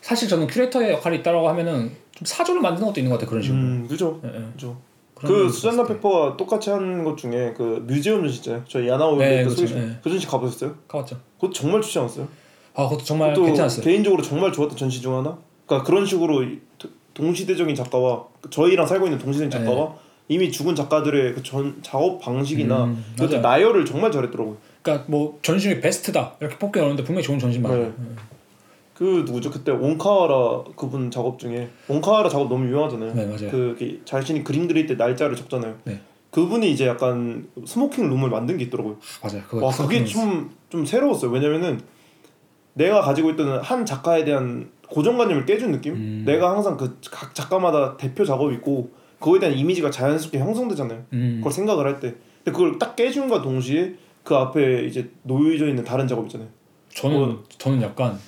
사실 저는 큐레이터의 역할이 있다라고 하면은 좀 사조를 만드는 것도 있는 것 같아요 그런 식으로. 음, 그죠. 예, 예. 그죠. 그 수잔나. 페퍼가 똑같이 한 것 중에 그 museum 전시 있잖아요. 저희 야나오 네, 네, 그, 소개시- 네. 그 전시 가보셨어요? 가봤죠. 그것도 정말 좋지 않았어요? 아 그것도 정말 괜찮았어요. 개인적으로 정말 좋았던 전시 중 하나. 그러니까 그런 식으로 동시대적인 작가와 저희랑 살고 있는 동시대적인 작가와 이미 죽은 작가들의 그 전 작업 방식이나 음, 맞아요. 나열을 정말 잘했더라고요. 그러니까 뭐 전시 중에 베스트다 이렇게 뽑기 어려운데 분명히 좋은 전시 맞아요. 네. 그 누구죠? 그때 온카와라 그분 작업 중에 온카와라 작업 너무 유명하잖아요. 네 맞아요. 그 자신이 그림 그릴 때 날짜를 적잖아요. 네. 그분이 이제 약간 smoking room을 만든 게 있더라고요. 맞아요. 그거 와 그게 좀 좀 새로웠어요. 왜냐면은 내가 가지고 있던 한 작가에 대한 고정관념을 깨준 느낌. 음. 내가 항상 그 각 작가마다 대표 작업이 있고 그거에 대한 이미지가 자연스럽게 형성되잖아요. 음. 그걸 생각을 할 때. 근데 그걸 딱 깨준과 동시에 그 앞에 이제 놓여져 있는 다른 작업 있잖아요. 저는 어. 저는 약간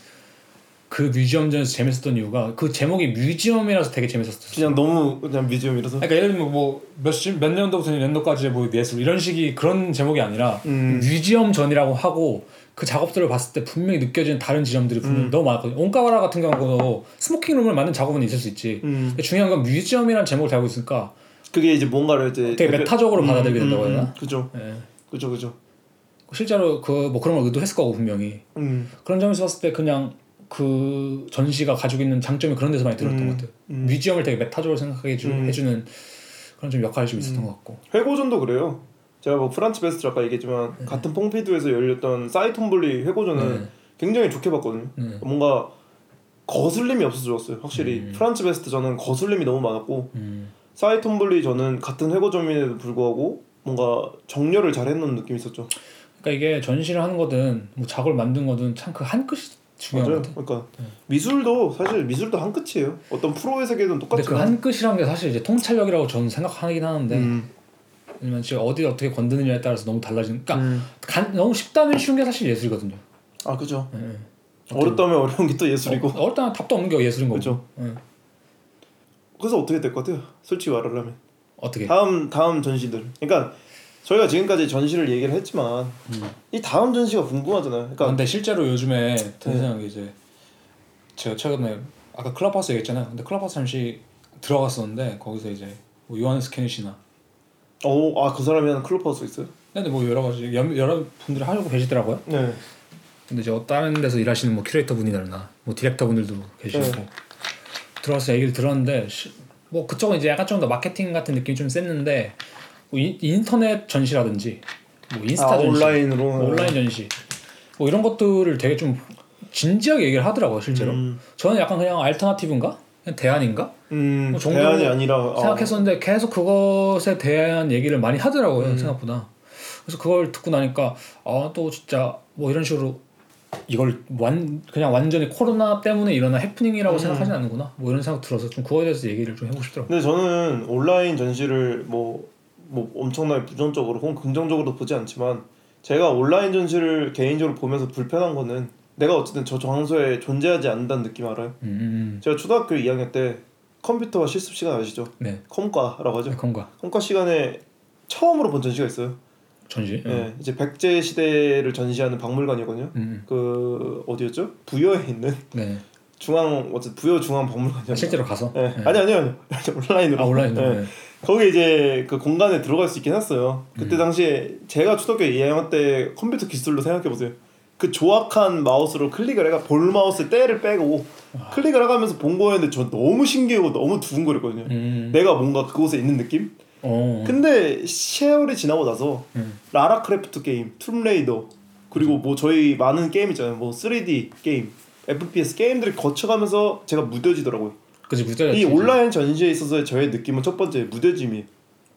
그 뮤지엄전에서 재밌었던 이유가 그 제목이 뮤지엄이라서 되게 재밌었어요. 그냥 너무 그냥 뮤지엄이라서. 그러니까 예를 들면 뭐몇몇 몇 년도부터 몇 년도까지의 뭐 예술 이런 식이 그런 제목이 아니라 음. 뮤지엄 전이라고 하고 그 작업들을 봤을 때 분명히 느껴지는 다른 지점들이 분명히 음. 너무 많았거든요. 온카와라 같은 경우도 smoking room을 만든 작업은 있을 수 있지. 음. 중요한 건 museum이라는 제목을 달고 있으니까 그게 이제 뭔가를 이제 되게 메타적으로 받아들이게 된다고 해야 되나? 그죠. 예. 그죠. 그죠. 실제로 그 뭐 그런 걸 의도했을 거고 분명히 음. 그런 점에서 봤을 때 그냥 그 전시가 가지고 있는 장점이 그런 데서 많이 들었던 음. 것 같아요. 음. museum을 되게 메타적으로 생각하게 해주, 음. 해주는 그런 좀 역할이 좀 있었던 것 같고. 회고전도 그래요. 제가 뭐 프란츠 베스트 아까 얘기했지만 같은 퐁피두에서 열렸던 사이 톰블리 회고전은 네. 굉장히 좋게 봤거든요. 네. 뭔가 거슬림이 없어서 좋았어요. 확실히 음. 프란츠 베스트 저는 거슬림이 너무 많았고 음. 사이 톰블리 저는 같은 회고전임에도 불구하고 뭔가 정렬을 잘 해놓은 느낌이 있었죠. 그러니까 이게 전시를 하는 거든 뭐 작업을 만든 거든 참 그 한 끝이 중요한 맞아요. 그러니까 미술도 사실 미술도 한 끝이에요. 어떤 프로의 세계든 똑같지만. 한 끝이란 게 사실 이제 통찰력이라고 저는 생각하긴 하는데 음. 왜냐면 지금 어디 어떻게 건드느냐에 따라서 너무 달라지는. 그러니까 음. 간, 너무 쉽다면 쉬운 게 사실 예술이거든요. 아 그죠. 예, 예. 어렵다면 어려운 게 또 예술이고. 어, 일단 답도 없는 게 예술인 거고. 그죠. 예. 그래서 어떻게 될 것 같아요? 솔직히 말하려면. 어떻게? 다음 다음 전시들. 그러니까 저희가 지금까지 전시를 얘기를 했지만 음. 이 다음 전시가 궁금하잖아요. 그러니까 근데 실제로 요즘에 드는 네. 생각이 이제 제가 최근에 아까 클럽하우스 얘기했잖아요. 근데 클럽하우스 잠시 들어갔었는데 거기서 이제 뭐 요한 쾨니히나 어, 아그 사람이 하는 클럽하우스 있어요? 근데 뭐 여러 가지 여, 여러 분들이 하려고 계시더라고요. 네. 근데 이제 다른 데서 일하시는 뭐 큐레이터 분이나 뭐 디렉터 분들도 계시고 네. 들어와서 얘기를 들었는데 시- 뭐 그쪽은 이제 약간 좀 더 마케팅 같은 느낌이 좀 셌는데 뭐 인, 인터넷 전시라든지 뭐 인스타 아 전시 온라인으로. 뭐 온라인 전시 뭐 이런 것들을 되게 좀 진지하게 얘기를 하더라고요 실제로 음, 저는 약간 그냥 알터나티브인가 그냥 대안인가 음뭐 대안이 아니라 아, 생각했었는데 계속 그것에 대한 얘기를 많이 하더라고요 음. 생각보다 그래서 그걸 듣고 나니까 아 또 진짜 뭐 이런 식으로 이걸 완 그냥 완전히 코로나 때문에 일어난 해프닝이라고 음. 생각하진 않는구나 뭐 이런 생각 들어서 좀 그거에 대해서 얘기를 좀 해보고 싶더라고요 근데 저는 온라인 전시를 뭐, 뭐 엄청나게 부정적으로 혹은 긍정적으로 보지 않지만 제가 온라인 전시를 개인적으로 보면서 불편한 거는 내가 어쨌든 저 장소에 존재하지 않는다는 느낌 알아요? 음, 제가 초등학교 2학년 때 컴퓨터와 실습 시간 아시죠? 네 컴과라고 하죠. 건가 컴과 시간에 처음으로 본 전시가 있어요. 전시 예, 이제 백제 시대를 전시하는 박물관이거든요. 음, 그 어디였죠? 부여에 있는 네 중앙 어쨌든 부여 중앙 박물관이요. 아, 실제로 가서 예. 네. 아니 아니요 [LAUGHS] 온라인으로. 아 온라인으로 예. 네. 거기 이제 그 공간에 들어갈 수 있긴 했어요. 그때 음. 당시에 제가 초등학교 2학년 때 컴퓨터 기술로 생각해 보세요. 그 조악한 마우스로 클릭을 해가 볼 마우스 때를 빼고 클릭을 해가면서 본 거였는데 저 너무 신기하고 너무 두근거렸거든요. 음, 내가 뭔가 그곳에 있는 느낌? 어, 근데 세월이 지나고 나서 음. 라라 크로프트 게임, 툼레이더 그리고 뭐 저희 많은 게임 있잖아요. 뭐 3D 게임, FPS 게임들을 거쳐가면서 제가 무뎌지더라고요. 그지 무대가 이 온라인 전시에 있어서의 저의 느낌은 첫 번째 무뎌짐이에요.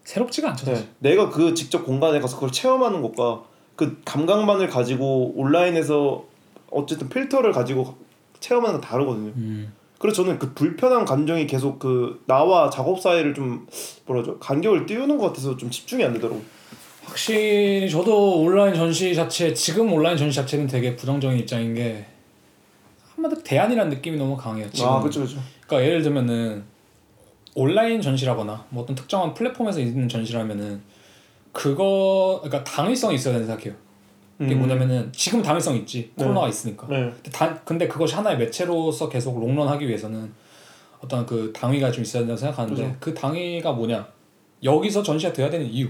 새롭지가 않죠 네. 내가 그 직접 공간에 가서 그걸 체험하는 것과 그 감각만을 가지고 온라인에서 어쨌든 필터를 가지고 체험하는 건 다르거든요. 음. 그래서 저는 그 불편한 감정이 계속 그 나와 작업 사이를 좀 뭐라죠 간격을 띄우는 것 같아서 좀 집중이 안 되더라고. 확실히 저도 온라인 전시 자체 지금 온라인 전시 자체는 되게 부정적인 입장인 게 한마디로 대안이라는 느낌이 너무 강해요. 지금. 아 그렇죠 그렇죠. 그러니까 예를 들면은 온라인 전시라거나 뭐 어떤 특정한 플랫폼에서 있는 전시라면은 그거 그러니까 당위성이 있어야 된다 생각해요. 이게 뭐냐면은 지금 당위성 있지 음. 네. 코로나가 있으니까. 네. 근데, 단, 근데 그것이 하나의 매체로서 계속 롱런하기 위해서는 어떤 그 당위가 좀 있어야 된다고 생각하는데 그죠. 그 당위가 뭐냐 여기서 전시가 돼야 되는 이유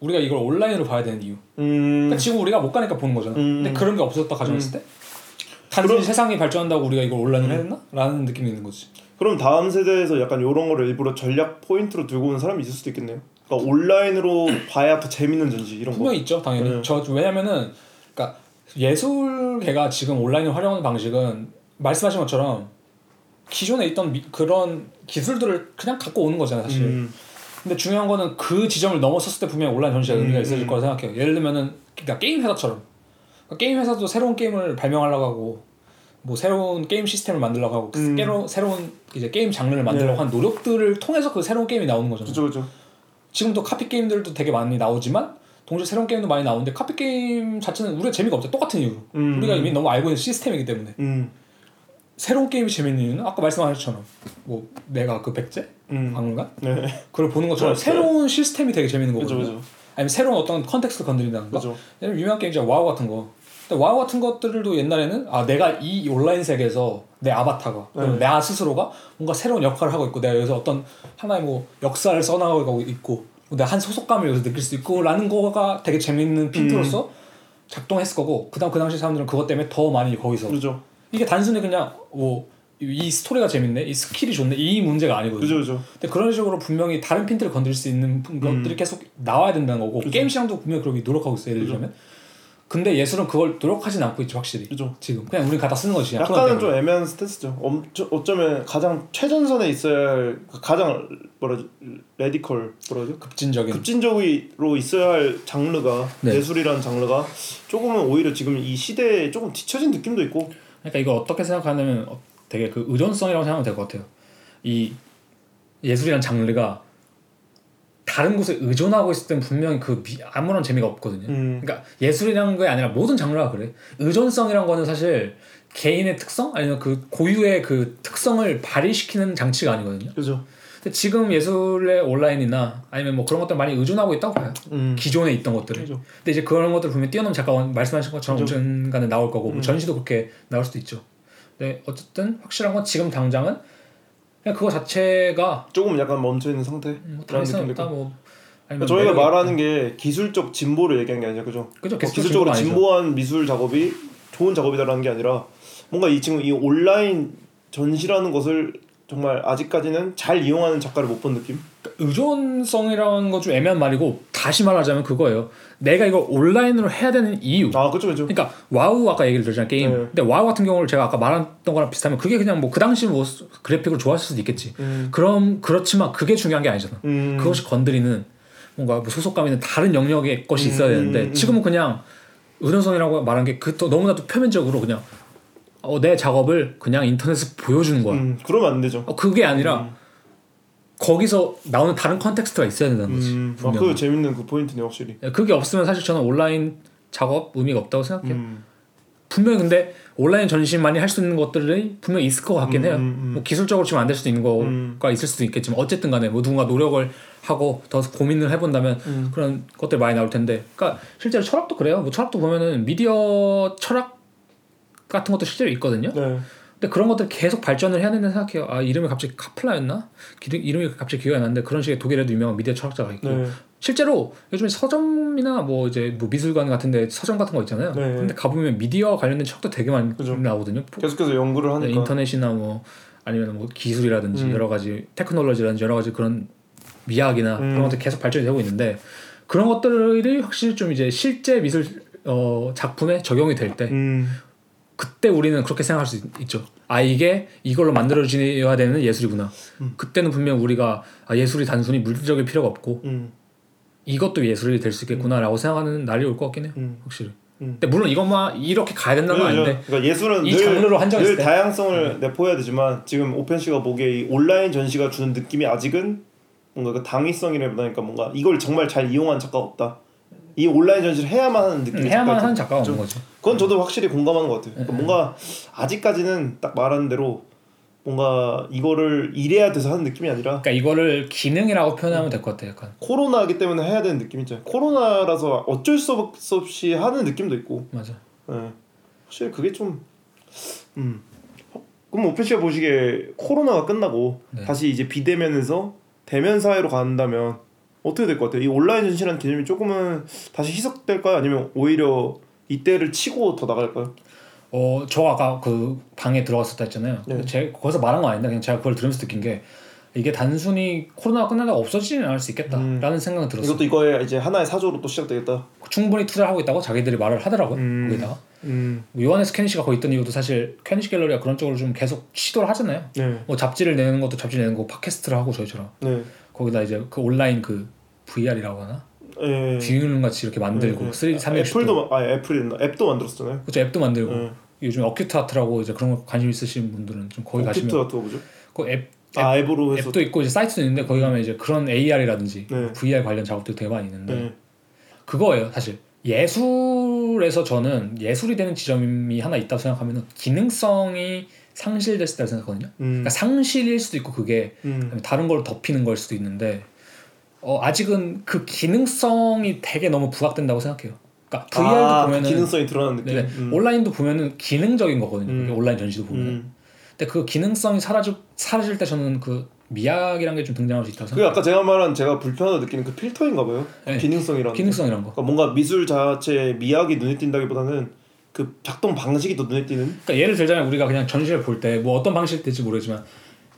우리가 이걸 온라인으로 봐야 되는 이유 음. 그러니까 지금 우리가 못 가니까 보는 거잖아 음. 근데 그런 게 없었다 가정했을 때 단순히 그럼- 세상이 발전한다고 우리가 이걸 온라인으로 해야 되나? 라는 느낌이 있는 거지 그럼 다음 세대에서 약간 이런 거를 일부러 전략 포인트로 들고 오는 사람이 있을 수도 있겠네요. 그러니까 온라인으로 봐야 더 재밌는 전시 이런 거. 있죠 당연히 네. 저 왜냐면은 그러니까 예술계가 지금 온라인을 활용하는 방식은 말씀하신 것처럼 기존에 있던 미- 그런 기술들을 그냥 갖고 오는 거잖아요 사실 음. 근데 중요한 거는 그 지점을 넘어섰을 때 분명히 온라인 전시가 음, 의미가 있을 음. 거라 생각해요. 예를 들면은 그러니까 게임 회사처럼 그러니까 게임 회사도 새로운 게임을 발명하려고 하고 뭐 새로운 게임 시스템을 만들려고 하고 음. 새로, 새로운 이제 게임 장르를 만들려고 네. 한 노력들을 통해서 그 새로운 게임이 나오는 거잖아요. 그죠 그죠. 지금도 카피 게임들도 되게 많이 나오지만 동시에 새로운 게임도 많이 나오는데 카피 게임 자체는 우리가 재미가 없죠. 똑같은 이유로. 음. 우리가 이미 너무 알고 있는 시스템이기 때문에 음. 새로운 게임이 재밌는 이유는 아까 말씀하신 것처럼 뭐 내가 그 백제 음. 박물관 네. 그걸 보는 것처럼 그렇죠. 새로운 시스템이 되게 재밌는 거거든요. 그죠. 아니면 새로운 어떤 context 건드린다는 거. 예를 유명한 게임 이제 와우 같은 거. 근데 와우 같은 것들도 옛날에는 아 내가 이 온라인 세계에서 내 아바타가 네. 내 스스로가 뭔가 새로운 역할을 하고 있고 내가 여기서 어떤 하나의 뭐 역사를 써나가고 있고 내가 한 소속감을 여기서 느낄 수 있고라는 거가 되게 재밌는 핀트로서 음. 작동했을 거고 그다음 그 당시 사람들은 그것 때문에 더 많이 거기서 그죠. 이게 단순히 그냥 뭐 이 스토리가 재밌네 이 skill이 좋네 이 문제가 아니거든요. 그죠 그죠. 근데 그런 식으로 분명히 다른 핀트를 건드릴 수 있는 것들이 계속 나와야 된다는 거고 그죠. 게임 시장도 분명히 그렇게 노력하고 있어요 예를. 들면 근데 예술은 그걸 노력하진 않고 있죠 확실히 그죠. 지금 그냥 우리 갖다 쓰는 거지 약간은 좀. 애매한 스탠스죠. 엄청 어쩌면 가장 최전선에 있어야 할 가장 뭐라지 radical 뭐라죠? 급진적인 급진적으로 있어야 할 장르가 네. 예술이라는 장르가 조금은 오히려 지금 이 시대에 조금 뒤처진 느낌도 있고 그러니까 이걸 어떻게 생각하냐면 어, 되게 그 의존성이라고 생각하면 될 것 같아요 이 예술이라는 장르가 다른 곳에 의존하고 있을 땐 분명히 그 미- 아무런 재미가 없거든요 음. 그러니까 예술이라는 게 아니라 모든 장르가 그래. 의존성이란 거는 사실 개인의 특성 아니면 그 고유의 그 특성을 발휘시키는 장치가 아니거든요. 그죠. 근데 지금 예술의 온라인이나 아니면 뭐 그런 것들 많이 의존하고 있다고 봐요. 음. 기존에 있던 것들을. 그죠. 근데 이제 그런 것들 보면 뛰어넘 잠깐 말씀하신 것처럼 그죠. 언젠가는 나올 거고 뭐 음. 전시도 그렇게 나올 수도 있죠. 근데 어쨌든 확실한 건 지금 당장은 그냥 그거 자체가 조금 약간 멈춰 있는 상태. 뭐 라는 다이슨 없다 뭐 아니면 저희가 말하는 게 기술적 진보를 얘기한 게 아니라 그죠. 그죠 뭐 기술적 기술적으로. 진보한 미술 작업이 좋은 작업이다라는 게 아니라 뭔가 이 지금 이 온라인 전시라는 것을 정말 아직까지는 잘 이용하는 작가를 못 본 느낌. 의존성이라는 건 좀 애매한 말이고 다시 말하자면 그거예요. 내가 이걸 온라인으로 해야 되는 이유. 아 그렇죠 그렇죠. 그러니까 와우 아까 얘기를 들었잖아요 게임. 네. 근데 와우 같은 경우를 제가 아까 말했던 거랑 비슷하면 그게 그냥 뭐 그 당시 뭐 그래픽으로 좋았을 수도 있겠지. 음. 그럼 그렇지만 그게 중요한 게 아니잖아. 음. 그것이 건드리는 뭔가 뭐 소속감 있는 다른 영역의 것이 있어야 음, 되는데 음. 지금은 그냥 의존성이라고 말한 게 그 또 너무나도 표면적으로 그냥 어, 내 작업을 그냥 인터넷에 보여주는 거야. 음, 그러면 안 되죠. 어, 그게 아니라 거기서 나오는 다른 context가 있어야 된다는 거지. 음, 아. 그 재밌는 그 포인트네 확실히. 예, 그게 없으면 사실 저는 온라인 작업 의미가 없다고 생각해요. 음. 분명히 근데 온라인 전시만이 할 수 있는 것들이 분명히 있을 것 같긴 음, 해요. 음, 음. 뭐 기술적으로 지금 안 될 수도 있는 거가 음. 있을 수도 있겠지만 어쨌든 간에 뭐 누군가 노력을 하고 더 고민을 해본다면 음. 그런 것들 많이 나올 텐데 그러니까 실제로 철학도 그래요. 뭐 철학도 보면은 미디어 철학 같은 것도 실제로 있거든요. 네. 근데 그런 것들 계속 발전을 해야 된다고 생각해요. 아 이름이 갑자기 카플라였나? 기- 이름이 갑자기 기억이 안 나는데 그런 식의 독일에도 유명한 미디어 철학자가 있고 네. 실제로 요즘에 서점이나 뭐 이제 뭐 미술관 같은데 서점 같은 거 있잖아요. 네. 근데 가보면 미디어 관련된 책도 되게 많이 그죠. 나오거든요. 계속해서 연구를 하니까. 네, 인터넷이나 뭐 아니면 뭐 기술이라든지 음. 여러 가지 테크놀로지라든지 여러 가지 그런 미학이나 음. 그런 것들 계속 발전이 되고 있는데 그런 것들이 확실히 좀 이제 실제 미술 어, 작품에 적용이 될때 음. 그때 우리는 그렇게 생각할 수 있, 죠아 이게 이걸로 만들어져야 되는 예술이구나. 음. 그때는 분명 우리가 아, 예술이 단순히 물질적일 필요가 없고 음. 이것도 예술이 될 수 있겠구나라고 생각하는 날이 올 것 같긴 해요. 음. 확실히. 음. 근데 물론 이것만 이렇게 가야 된다는 건 아닌데 그러니까 예술은 이 늘, 장르로 한정했을 늘. 다양성을 내포해야 되지만 지금 오펜 씨가 보기에 이 온라인 전시가 주는 느낌이 아직은 뭔가 그 당위성이라보다니까 뭔가 이걸 정말 잘 이용한 작가가 없다. 이 온라인 전시를 해야만 하는 느낌이 음, 해야만 하는 있죠. 작가가? 없는 거지. 그건 저도 확실히 공감하는 것 같아요. 그러니까 음, 뭔가 아직까지는 딱 말하는 대로 뭔가 이거를 이래야 돼서 하는 느낌이 아니라 그러니까 이거를 기능이라고 표현하면 될 것 같아. 약간 코로나기 때문에 해야 되는 느낌 있잖아요. 코로나라서 어쩔 수 없- 없이 하는 느낌도 있고 맞아. 예. 확실히 그게 좀 음. 그럼 씨가 보시기에 코로나가 끝나고 네. 다시 이제 비대면에서 대면 사회로 간다면 어떻게 될 것 같아요? 이 온라인 전시라는 개념이 조금은 다시 희석될까요? 아니면 오히려 이때를 치고 더 나갈까요? 어, 저 아까 그 방에 들어갔었다 했잖아요. 네. 제가 거기서 말한 건 아닌데 그냥 제가 그걸 들으면서 느낀 게 이게 단순히 코로나가 끝나다가 없어지지는 않을 수 있겠다라는 생각이 들었어요. 이것도 이거의 이제 하나의 사조로 또 시작되겠다. 충분히 투자를 하고 있다고 자기들이 말을 하더라고요. 음. 거기다가 음. 뭐 요하네스 케니시가 거기 있던 이유도 사실 케니시 갤러리가 그런 쪽으로 좀 계속 시도를 하잖아요. 네. 뭐 잡지를 내는 것도 잡지 내는 거 팟캐스트를 하고 저희처럼 네. 거기다 이제 그 온라인 그 VR이라고 하나 예. 뷰는 같이 이렇게 만들고 예, 예. 3D 360도 애플도 마- 아 애플이나 앱도 만들었잖아요. 그쵸 앱도 만들고 예. 요즘 어큐트 아트라고 이제 그런 거 관심 있으신 분들은 좀 거기 가시면 같은 거 보죠. 그앱 아 앱으로 해서. 앱도 있고 이제 사이트도 있는데 거기 가면 이제 그런 AR이라든지 네. VR 관련 작업들이 되게 많이 있는데 네. 그거예요 사실 예술에서 저는 예술이 되는 지점이 하나 있다고 생각하면 기능성이 상실됐을 때라고 생각하거든요 음. 그러니까 상실일 수도 있고 그게 음. 다른 걸 덮이는 걸 수도 있는데 어, 아직은 그 기능성이 되게 너무 부각된다고 생각해요 그러니까 VR도 아, 그 보면은 기능성이 드러나는 느낌. 네, 음. 온라인도 보면은 기능적인 거거든요 음. 온라인 전시도 보면 음. 근데 그 기능성이 사라질 사라질 때 저는 그 미학이란 게 좀 등장할 수 있다고 그 생각해요 아까 제가 말한 제가 불편하다 느끼는 그 핀트인가 봐요. 네. 기능성이라는. 게. 기능성이란 거 그러니까 뭔가 미술 자체의 미학이 눈에 띈다기보다는 그 작동 방식이 더 눈에 띄는. 그러니까 예를 들자면 우리가 그냥 전시를 볼 때 뭐 어떤 방식이 될지 모르지만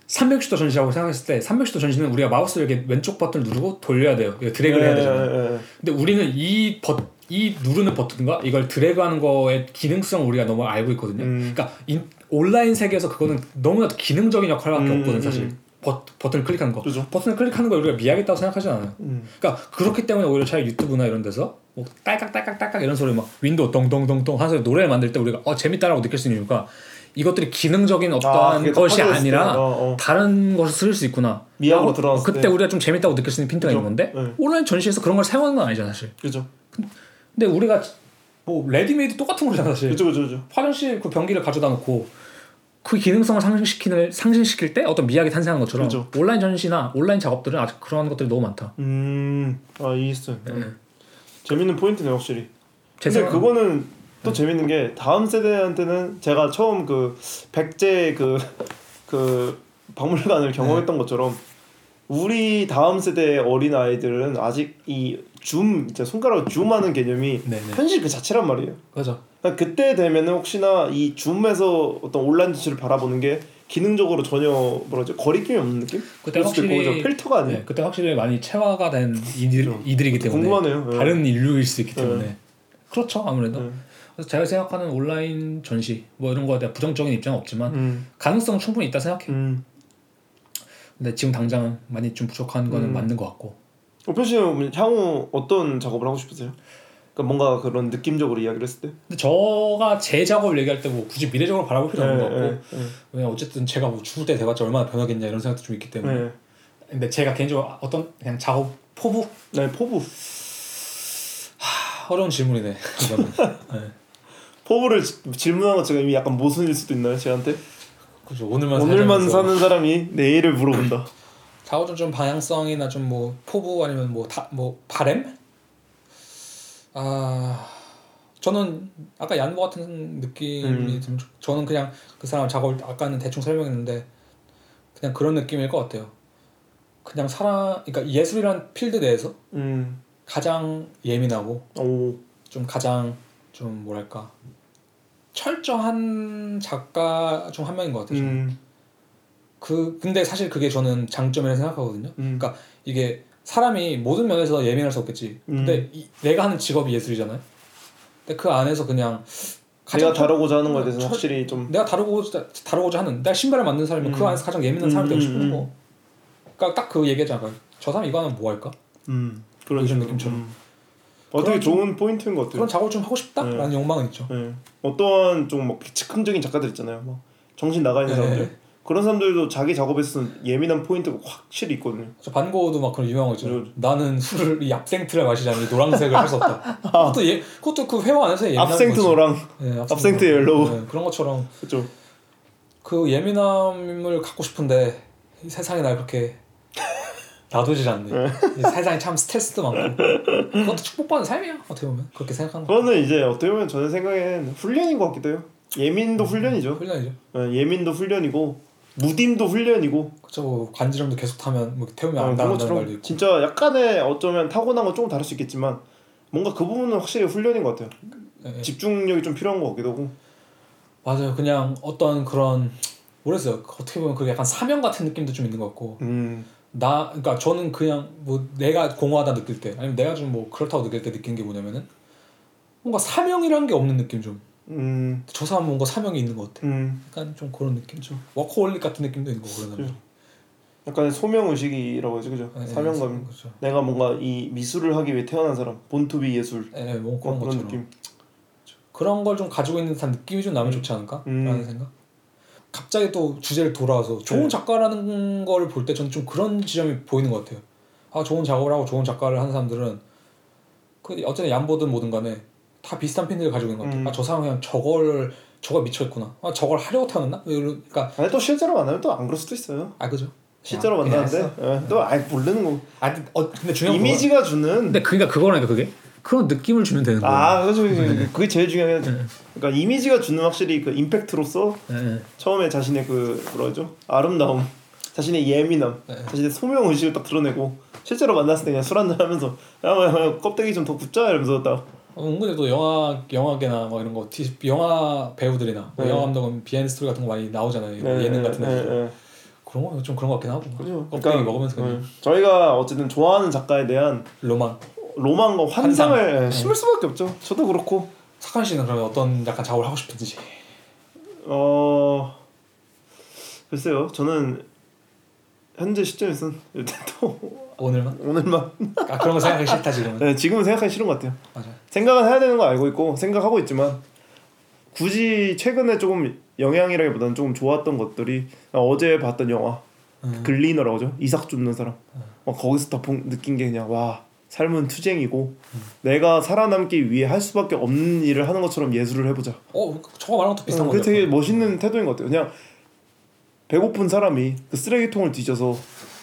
360도 전시라고 생각했을 때 360도 전시는 우리가 마우스를 이렇게 왼쪽 버튼을 누르고 돌려야 돼요. 드래그를 해야 되잖아요. 예, 예, 예. 근데 우리는 이 버, 이 누르는 버튼과 이걸 드래그하는 거의 기능성을 우리가 너무 알고 있거든요. 음. 그러니까 인- 온라인 세계에서 그거는 너무나도 기능적인 역할밖에 음, 없거든 음, 사실. 음. 버, 버튼을 클릭하는 거. 그죠. 버튼을 클릭하는 거 우리가 미학이라고 생각하지 않아요. 음. 그러니까 그렇기 때문에 오히려 차라리 유튜브나 이런 데서 뭐 딸깍 딸깍 딸깍 이런 소리 막 윈도우 동동동동 하면서 노래를 만들 때 우리가 어 재밌다라고 느낄 수 있는 이유가 이것들이 기능적인 아, 어떠한 그게 것이 더 아니라 어, 어. 다른 것을 쓸 수 있구나. 라고 드러났을 그때 때. 우리가 좀 재밌다고 느낄 수 있는 핀트가 그죠. 있는 건데 네. 온라인 전시에서 그런 걸 사용하는 건 아니잖아 사실. 그죠. 근데 우리가 뭐 레디메이드 똑같은 거잖아 사실. 그죠, 그죠, 그죠. 화장실 그 변기를 가져다 놓고 그 기능성을 상실시키는 상실시킬 때 어떤 미학이 탄생하는 것처럼 그죠. 온라인 전시나 온라인 작업들은 아직 그런 것들이 너무 많다. 음, 아 이해했어요. 네. 음. 재밌는 포인트네 확실히. 제 근데 생각- 그거는 또 재밌는 게 다음 세대한테는 제가 처음 그 백제 그그 박물관을 경험했던 것처럼 우리 다음 세대 어린 아이들은 아직 이줌 이제 손가락 줌하는 개념이 네네. 현실 그 자체란 말이에요. 그죠. 그러니까 그때 되면은 혹시나 이 줌에서 어떤 온라인 전시를 바라보는 게 기능적으로 전혀 뭐라지 거리낌이 없는 느낌? 그때 확실히-? 필터가 아니에요. 네, 그때 확실히 많이 체화가 된 이들. 이들이기 때문에 궁금하네요. 네. 다른 인류일 수 있기 때문에 그렇죠 아무래도 네. 그래서 제가 생각하는 온라인 전시 뭐 이런 거에 대한 부정적인 입장은 없지만 음, 가능성은 충분히 있다 생각해요 음. 근데 지금 당장은 많이 좀 부족한 거는 음. 맞는 것 같고 오편 씨는 향후 어떤 작업을 하고 싶으세요? 그러니까 뭔가 그런 느낌적으로 이야기를 했을 때. 근데 저가 제 작업을 얘기할 때 뭐 굳이 미래적으로 바라볼 필요 없는 것 같고 네, 네, 왜냐 어쨌든 제가 뭐 죽을 때 돼봤자 얼마나 변하겠냐 이런 생각도 좀 있기 때문에 네. 근데 제가 개인적으로 어떤 그냥 작업 포부 네, 포부. 하, 어려운 질문이네 [LAUGHS] 네. 포부를 지- 질문한 것 제가 이미 약간 모순일 수도 있나요, 제한테? 그죠 오늘만 오늘만. 사는 사람이 내일을 물어본다. [CLEARS THROAT] 작업은 좀 방향성이나 좀 뭐 포부 아니면 뭐다뭐 바램? 아 저는 아까 얀보 같은 느낌이 음. 좀 저는 그냥 그 사람 작업을 아까는 대충 설명했는데 그냥 그런 느낌일 것 같아요. 그냥 사람 그러니까 예술이란 필드 내에서 음, 가장 예민하고 오, 좀 가장 좀 뭐랄까 철저한 작가 중 한 명인 것 같아요. 음, 그 근데 사실 그게 저는 장점이라 생각하거든요. 음. 그러니까 이게 사람이 모든 면에서 예민할 수 없겠지. 근데 이, 내가 하는 직업이 예술이잖아요. 근데 그 안에서 그냥 내가 다루고자 하는 거에 대해서 철- 확실히 좀. 내가 다루고자 다루고자 하는 내가 신발을 만든 사람이면 그 음. 안에서 가장 예민한 사람이 되고 음, 싶은 음, 거. 그러니까 딱 그 얘기잖아. 저 사람 이거 하면 뭐 할까? 음, 그런 이런. 느낌처럼. 음. 어, 좀- 좋은 포인트인 것 같아요. 그런 작업을 좀 하고 싶다라는 네. 욕망은 있죠. 네. 어떠한 좀 뭐 즉흥적인 작가들 있잖아요. 막 정신 나가 있는 네. 사람들. 그런 사람들도 자기 작업에서 예민한 포인트가 확실히 있거든요. 저 반 고흐도 막 그런 유명한 거 있잖아요. 그죠. 나는 술을 이 압생트를 마시자니 노란색을 할 수 없다. 그것도 예, 그것도 그 회화 안에서 예민한 압생트. 노랑 네, 압생트 yellow. 네, 그런 것처럼 그렇죠. 그 예민함을 갖고 싶은데 이 세상이 날 그렇게 [LAUGHS] 놔두질 않네. 이 세상에 참 스트레스도 많고 그것도 축복받은 삶이야 어떻게 보면 그렇게 생각하는 거. 그거는 이제 어떻게 보면 저는 생각엔 훈련인 것 같기도 해요. 예민도 훈련이죠. 훈련이죠. 어, 예민도 훈련이고 무딤도 훈련이고 그쵸 뭐 관지점도 계속 타면 뭐 태우면 어, 안 그런 나간다는 말도 있고. 진짜 약간의 어쩌면 타고난 건 조금 다를 수 있겠지만 뭔가 그 부분은 확실히 훈련인 것 같아요. 예, 예. 집중력이 좀 필요한 것 같기도 하고. 맞아요. 그냥 어떤 그런 모르겠어요. 어떻게 보면 그게 약간 사명 같은 느낌도 좀 있는 것 같고 음, 나 그러니까 저는 그냥 뭐 내가 공허하다 느낄 때 아니면 내가 좀 뭐 그렇다고 느낄 때 느낀 게 뭐냐면은 뭔가 사명이란 게 없는 느낌 좀. 음, 저 사람 뭔가 사명이 있는 것 같아. 음. 약간 좀 그런 느낌 좀 워커홀릭 같은 느낌도 있는 거 그런 사람. 약간 소명 의식이라고 하죠, 그죠? 네, 사명감. 그렇죠. 내가 뭔가 이 미술을 하기 위해 태어난 사람, 본투비 예술 네, 뭐뭐 그런 그런 느낌. 그런 걸 좀 가지고 있는 듯한 느낌이 좀 나면 좋지 않을까? 음. 라는 생각. 갑자기 또 주제를 돌아와서 좋은 네. 작가라는 걸 볼 때 저는 좀 그런 지점이 보이는 것 같아요. 아 좋은 작업을 하고 좋은 작가를 하는 사람들은 그 어쨌든 얌보든 뭐든 간에 다 비슷한 핀들을 가지고 있는 것 같아요. 음. 아저 사람 그냥 저걸 저걸 미쳐있구나. 아 저걸 하려고 태어났나? 그러니까 아니 또 실제로 만나면 또 안 그럴 수도 있어요. 아 그죠. 실제로 그냥 만나는데 했어. 예, 또 아예 모르는 거. 아 어, 근데 중요한 건 이미지가 주는 근데 그러니까 그거라니까 그게 그런 느낌을 주면 되는 거예요. 아 그죠 그게 제일 중요한 게 네. 그러니까 이미지가 주는 확실히 그 임팩트로서 네. 처음에 자신의 그 뭐라죠 아름다움 자신의 예민함 네. 자신의 소명 의식을 딱 드러내고 실제로 만났을 때 그냥 술 한잔 하면서 야 뭐, 뭐, 껍데기 좀더 굽자 이러면서 딱 어, 은근히 또 영화 영화계나 뭐 이런 거 티- 영화 배우들이나 뭐 네. 영화 감독은 비하인드 스토리 같은 거 많이 나오잖아요. 네, 예능 네, 같은 네, 데서 네. 그런 거 좀 그런 거 같긴 하고. 그죠 껍데기 그러니까, 먹으면서 그냥 네. 저희가 어쨌든 좋아하는 작가에 대한 로망. 로망과 환상을 환상. 예, 심을 수밖에 없죠 저도 그렇고 석한 씨는 그러면 어떤 약간 작업을 하고 싶은지. 어 글쎄요 저는 현재 시점에서는 일단 또 오늘만? 오늘만 아 그런 거 생각하기 싫다 지금은. 네, 지금은 생각하기 싫은 것 같아요 맞아. 생각은 해야 되는 거 알고 있고 생각하고 있지만 굳이 최근에 조금 영향이라기보다는 조금 좋았던 것들이 어제 봤던 영화 음. 글리너라고 하죠 이삭 줍는 사람 어, 거기서 다 본- 느낀 게 그냥 와 삶은 투쟁이고 내가 살아남기 위해 할 수밖에 없는 일을 하는 것처럼 예술을 해보자 어 저거 말한 것도 비슷한 어, 거죠. 그게 되게 멋있는 태도인 것 같아요 그냥 배고픈 사람이 그 쓰레기통을 뒤져서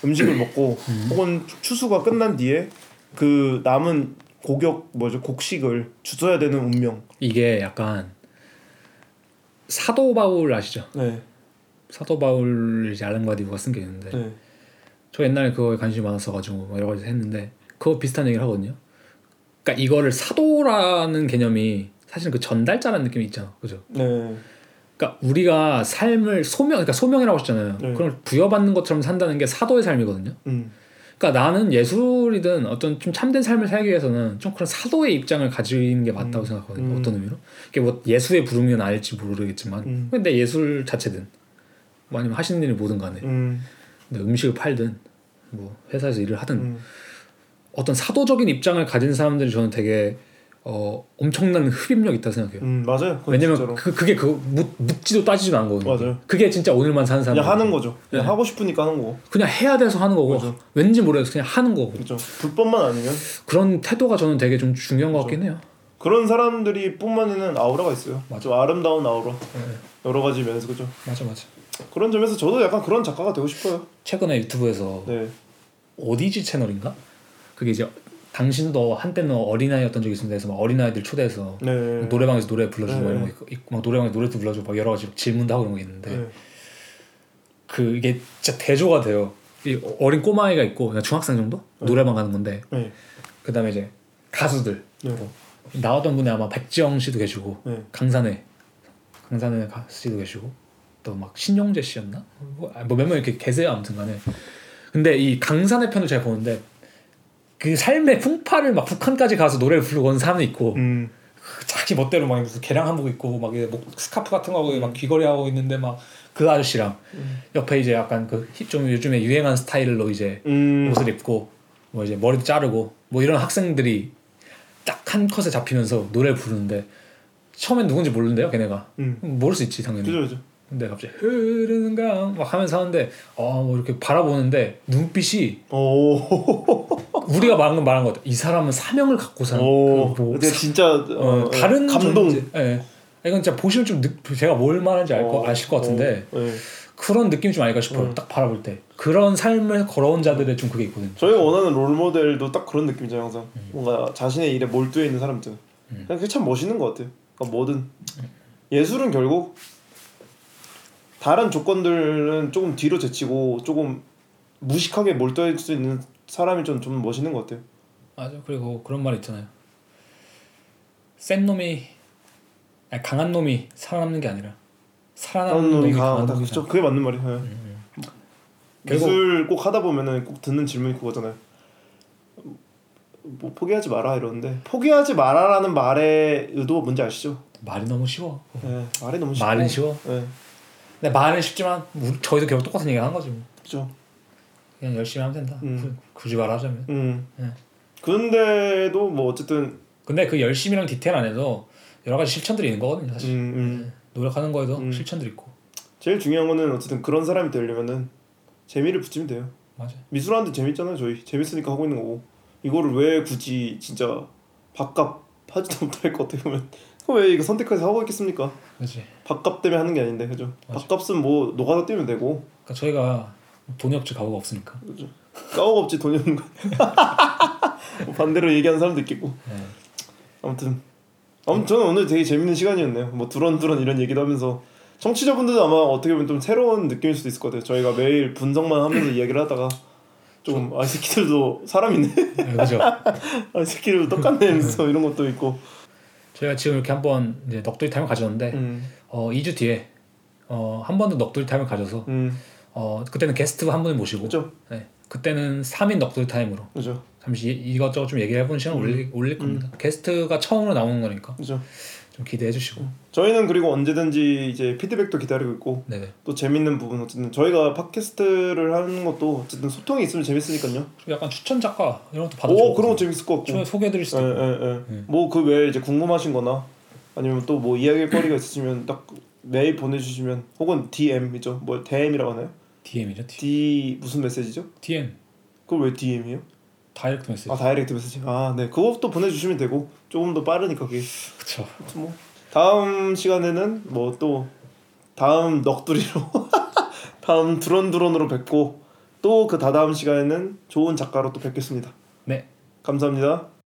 음식을 먹고 혹은 추수가 끝난 뒤에 그 남은 고격 뭐죠 곡식을 주워야 되는 운명 이게 약간 사도 바울 아시죠? 네, 사도 바울 이제 알렌 과디브가 쓴 게 있는데 네. 저 옛날에 그거에 관심이 많았어가지고 뭐 여러 가지 했는데 그거 비슷한 얘기를 하거든요. 그러니까 이거를 사도라는 개념이 사실 그 전달자라는 느낌이 있잖아, 그죠? 네. 그러니까 우리가 삶을 소명, 그러니까 소명이라고 하셨잖아요. 네. 그걸 부여받는 것처럼 산다는 게 사도의 삶이거든요. 음. 그러니까 나는 예술이든 어떤 좀 참된 삶을 살기 위해서는 좀 그런 사도의 입장을 가지는 게 맞다고 생각하거든요. 음. 어떤 의미로? 이게 뭐 예수의 부름이면 알지 모르겠지만, 음. 근데 예술 자체든 뭐 아니면 하시는 일이 뭐든 간에, 음. 음식을 팔든 뭐 회사에서 일을 하든 음. 어떤 사도적인 입장을 가진 사람들이 저는 되게 어 엄청난 흡입력 있다 고 생각해요. 음 맞아요. 왜냐면 진짜로. 그 그게 그 묻, 묻지도 따지지도 않은 거거든요. 맞아요. 그게 진짜 오늘만 사는 사람. 그냥 하는 거죠. 그냥 네. 하고 싶으니까 하는 거고. 그냥 해야 돼서 하는 거고 맞아. 왠지 모르겠어 그냥 하는 거고 그렇죠. 불법만 아니면 그런 태도가 저는 되게 좀 중요한 것 같긴 해요. 그런 사람들이 뿜어내는 아우라가 있어요. 맞아. 좀 아름다운 아우라. 네. 여러 가지 면에서 그죠. 맞아 맞아. 그런 점에서 저도 약간 그런 작가가 되고 싶어요. 최근에 유튜브에서 네. 어디지 채널인가? 그게 이제 당신도 한때는 어린아이였던 적이 있습니다. 해서 막 어린아이들 초대해서 네. 노래방에서 노래 불러주고 네. 이런 거 있고, 막 노래방에 노래도 불러주고 막 여러 가지 질문도 하고 이런 거 있는데 네. 그 이게 진짜 대조가 돼요. 이 어린 꼬마아이가 있고 그냥 중학생 정도 노래방 가는 건데 네. 그다음에 이제 가수들 네. 나왔던 분이 아마 백지영 씨도 계시고 네. 강산에 강산에 가- 씨도 계시고 또 막 신용재 씨였나 뭐 몇 명 이렇게 계세요 아무튼간에 근데 이 강산의 편을 제가 보는데 그 삶의 풍파를 막 북한까지 가서 노래를 부르고 온 사람이 있고 음. 그 자기 멋대로 막 무슨 개량 한복 입고 막 목 스카프 같은 거 하고 막 귀걸이 하고 있는데 막 그 아저씨랑 옆에 이제 약간 그 좀 요즘에 유행한 스타일로 이제 음. 옷을 입고 뭐 이제 머리도 자르고 뭐 이런 학생들이 딱 한 컷에 잡히면서 노래를 부르는데 처음엔 누군지 모르는데요 걔네가 음. 모를 수 있지 당연히 그죠 그죠. 근데 갑자기 흐르는 강 막 하면서 하는데 어뭐 이렇게 바라보는데 눈빛이 오. [LAUGHS] 우리가 건 말한 것 같아 이 사람은 사명을 갖고 사는 오. 그 뭐, 진짜 어, 어, 다른 감동. 존재. 예. 이건 진짜 보시면 좀 느, 제가 뭘 말하는지 알 거, 어, 아실 것 같은데 어, 네. 그런 느낌이 좀 아닐까 싶어요. 음. 딱 바라볼 때 그런 삶을 걸어온 자들의 좀 그게 있거든요. 저희가 원하는 롤 모델도 딱 그런 느낌이죠 항상. 음. 뭔가 자신의 일에 몰두해 있는 사람들. 그냥 그게 참 멋있는 것 같아요. 그러니까 뭐든 예술은 결국 다른 조건들은 조금 뒤로 제치고 조금 무식하게 몰두할 수 있는 사람이 좀, 좀 멋있는 것 같아요. 맞아. 그리고 그런 말 있잖아요. 센 놈이 아니, 강한 놈이 살아남는 게 아니라 살아남는 놈이 강한. 놈이 그렇죠. 그게 맞는 말이에요. 예. 결국- 미술 꼭 하다 보면은 꼭 듣는 질문이 그거잖아요. 뭐 포기하지 마라 이러는데 포기하지 마라라는 말의 의도 뭔지 아시죠? 말이 너무 쉬워. 예, 말이 너무 쉽고 말은 쉬워. 예, 근데 말은 쉽지만 우리, 저희도 결국 똑같은 얘기 하는 거지. 뭐. 그죠. 그냥 열심히 하면 된다. 음. 구- 굳이 말하자면. 음. 네. 근데도 뭐 어쨌든 근데 그 열심이랑 디테일 안에서 여러 가지 실천들이 있는 거거든요, 음, 사실. 음. 노력하는 거에도 음. 실천들이 있고. 제일 중요한 거는 어쨌든 그런 사람이 되려면은 재미를 붙이면 돼요. 맞아. 미술하는데 재밌잖아요 저희 재밌으니까 하고 있는 거고 이거를 왜 굳이 진짜 밥값 하지도 못할 것 같아 보면 [LAUGHS] 왜 이거 선택해서 하고 있겠습니까? 그렇지. 밥값 때문에 하는 게 아닌데 그죠? 맞아. 밥값은 뭐 노가다 뛰면 되고 그러니까 저희가 돈이 없지 가구가 없으니까. 그죠? 까오가 없지 돈이 없는 거 [LAUGHS] 뭐 반대로 얘기하는 사람도 있겠고 네. 아무튼 아무튼 저는 오늘 되게 재밌는 시간이었네요. 뭐 두런두런 이런 얘기도 하면서 청취자분들도 아마 어떻게 보면 좀 새로운 느낌일 수도 있을 것 같아요. 저희가 매일 분석만 하면서 이야기를 하다가 좀아이 새끼들도 사람이네. 네, 그죠. [LAUGHS] 아, 이 새끼들도 똑같네 하면서 이런 것도 있고. 저희가 지금 이렇게 한번 이제 넋두리 타임을 가졌는데 음, 어 2주 뒤에 어 한 번 더 넋두리 타임을 가져서 음, 어 그때는 게스트 한 분을 모시고 그죠, 네. 그때는 3인 넋두리 타임으로. 그죠, 잠시 이것저것 좀 얘기를 해보는 시간 을 올릴, 올릴 겁니다. 게스트가 처음으로 나오는 거니까. 그죠. 좀 기대해 주시고 저희는 그리고 언제든지 이제 피드백도 기다리고 있고 네네. 또 재밌는 부분 어쨌든 저희가 팟캐스트를 하는 것도 어쨌든 소통이 있으면 재밌으니까요. 약간 추천 작가 이런 것도 받아줘. 오 그런 거 재밌을 것 같고. 좀 소개해드릴 수도. 예예예. 뭐그 외에 이제 궁금하신거나 아니면 또 뭐 이야기할 거리가 있으시면 딱 메일 보내주시면 혹은 DM이죠. 뭐 DM이라고 하나요? DM이죠. D 무슨 메시지죠? DM 그걸 왜 DM이에요? direct message. 아 direct message. 아 네. 그것도 보내주시면 되고 조금 더 빠르니까 그게. 아무튼 뭐 다음 시간에는 뭐 또 다음 넋두리로 [LAUGHS] 다음 드론드론으로 뵙고 또 그 다다음 시간에는 좋은 작가로 또 뵙겠습니다. 네. 감사합니다.